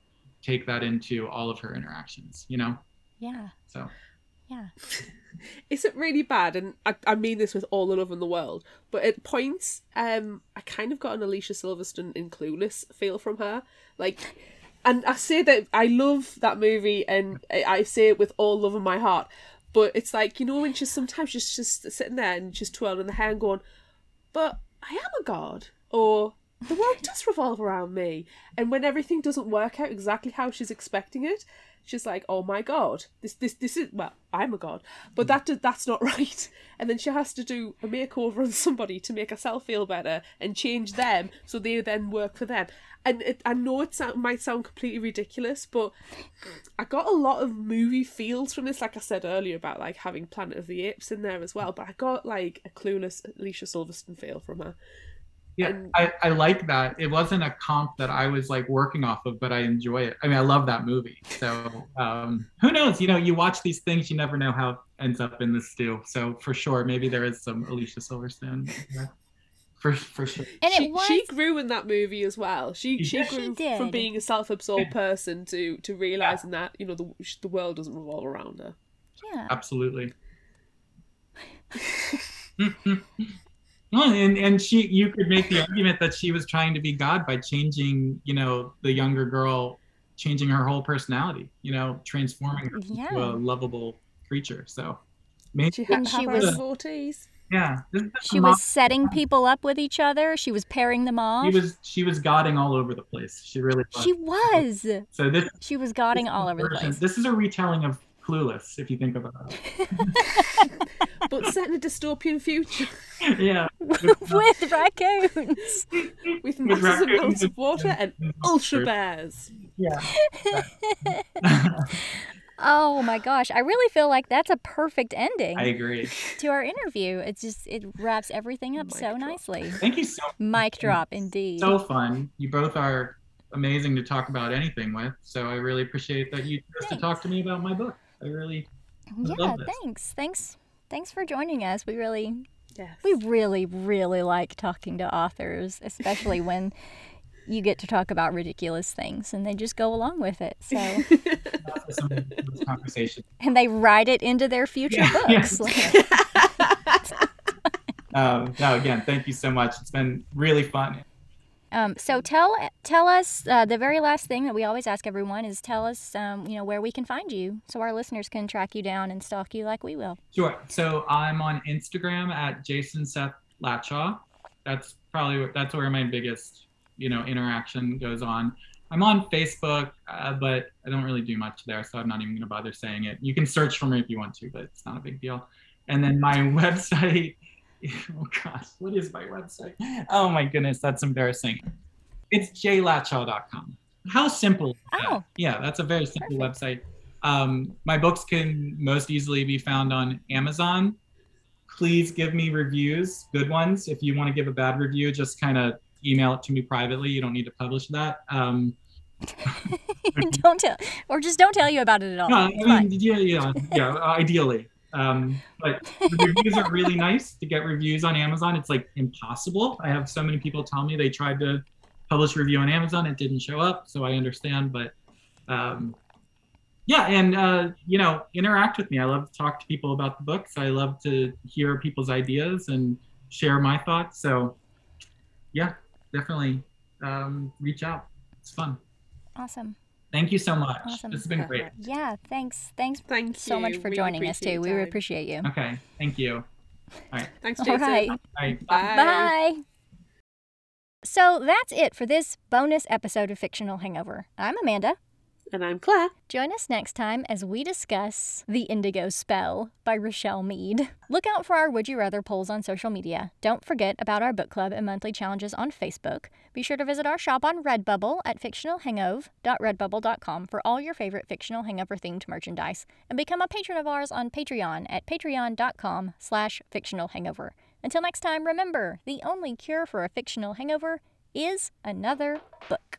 take that into all of her interactions? You know? Yeah. So Yeah. Is it really bad? And I, I mean this with all the love in the world, but at points, um, I kind of got an Alicia Silverstone in Clueless feel from her. Like, and I say that I love that movie, and I, I say it with all love in my heart. But it's like you know when she's sometimes just just sitting there and just twirling the hair and going, "But I am a god," or "The world does revolve around me." And when everything doesn't work out exactly how she's expecting it, she's like, "Oh my god, this this this is well, I'm a god, but that that's not right." And then she has to do a makeover on somebody to make herself feel better and change them so they then work for them. And it, I know it sound, might sound completely ridiculous, but I got a lot of movie feels from this. Like I said earlier about like having Planet of the Apes in there as well, but I got like a clueless Alicia Silverstone feel from her. Yeah, And- I, I like that. It wasn't a comp that I was like working off of, but I enjoy it. I mean, I love that movie. So um, who knows? You know, you watch these things, you never know how it ends up in the stew. So for sure, maybe there is some Alicia Silverstone. there. For for sure. And she, it was she grew in that movie as well. She She she grew She from being a self-absorbed person to to realizing that you know the the world doesn't revolve around her. yeah. absolutely. well, and and she, you could make the argument that she was trying to be God by changing, you know, the younger girl, changing her whole personality, you know, transforming her Yeah. into a lovable creature. So, maybe, She had And to have she was- devotees. yeah, this is She mom- was setting people up with each other. She was pairing them off. She was she was godding all over the place. She really was. She was. so this She was godding all is over the place. This is a retelling of Clueless, if you think about it. but set in a dystopian future yeah. with raccoons. with masses of raccoons amounts of water and and- ultra bears. Yeah. Oh my gosh, I really feel like that's a perfect ending I agree. to our interview. It just it wraps everything up Mic so drop. nicely. Thank you so much. Mic drop indeed. so fun. You both are amazing to talk about anything with. So I really appreciate that you chose to talk to me about my book. I really yeah, love this. thanks. Thanks. Thanks for joining us. We really Yes. we really really like talking to authors, especially when you get to talk about ridiculous things and they just go along with it. So love some of this conversation. and they write it into their future Yeah, yeah. books. Um, no, again, thank you so much. It's been really fun. Um, so tell tell us uh, the very last thing that we always ask everyone is tell us um, you know where we can find you so our listeners can track you down and stalk you like we will. Sure. So I'm on Instagram at Jason Seth Latshaw. That's probably that's where my biggest you know interaction goes on. I'm on Facebook, uh, but I don't really do much there, so I'm not even going to bother saying it. You can search for me if you want to, but it's not a big deal. And then my website. Oh gosh, what is my website? Oh my goodness, that's embarrassing. It's jlatshaw.com. How simple is that? Oh. Yeah, that's a very simple website. Um, my books can most easily be found on Amazon. Please give me reviews, good ones. If you want to give a bad review, just kind of email it to me privately. You don't need to publish that. Um, don't tell or just don't tell you about it at all. no, I mean, yeah, yeah, yeah. ideally, um, but reviews are really nice. To get reviews on Amazon, it's like impossible. I have so many people tell me they tried to publish a review on Amazon, it didn't show up. So I understand, but um, yeah, and uh, you know, interact with me. I love to talk to people about the books. I love to hear people's ideas and share my thoughts. So, yeah, definitely um, reach out. It's fun. Awesome. Thank you so much. Awesome. This has been great. Uh-huh. Yeah, thanks. Thanks Thank so much for Really joining us appreciate too. We really appreciate you. Okay, thank you. All right. Thanks, Jason. right. All right. Bye. Bye. So that's it for this bonus episode of Fictional Hangover. I'm Amanda. And I'm Claire. Join us next time as we discuss The Indigo Spell by Richelle Mead. Look out for our Would You Rather polls on social media. Don't forget about our book club and monthly challenges on Facebook. Be sure to visit our shop on Redbubble at fictionalhangover.redbubble.com for all your favorite fictional hangover themed merchandise. And become a patron of ours on Patreon at patreon.com slash fictional hangover. Until next time, remember, the only cure for a fictional hangover is another book.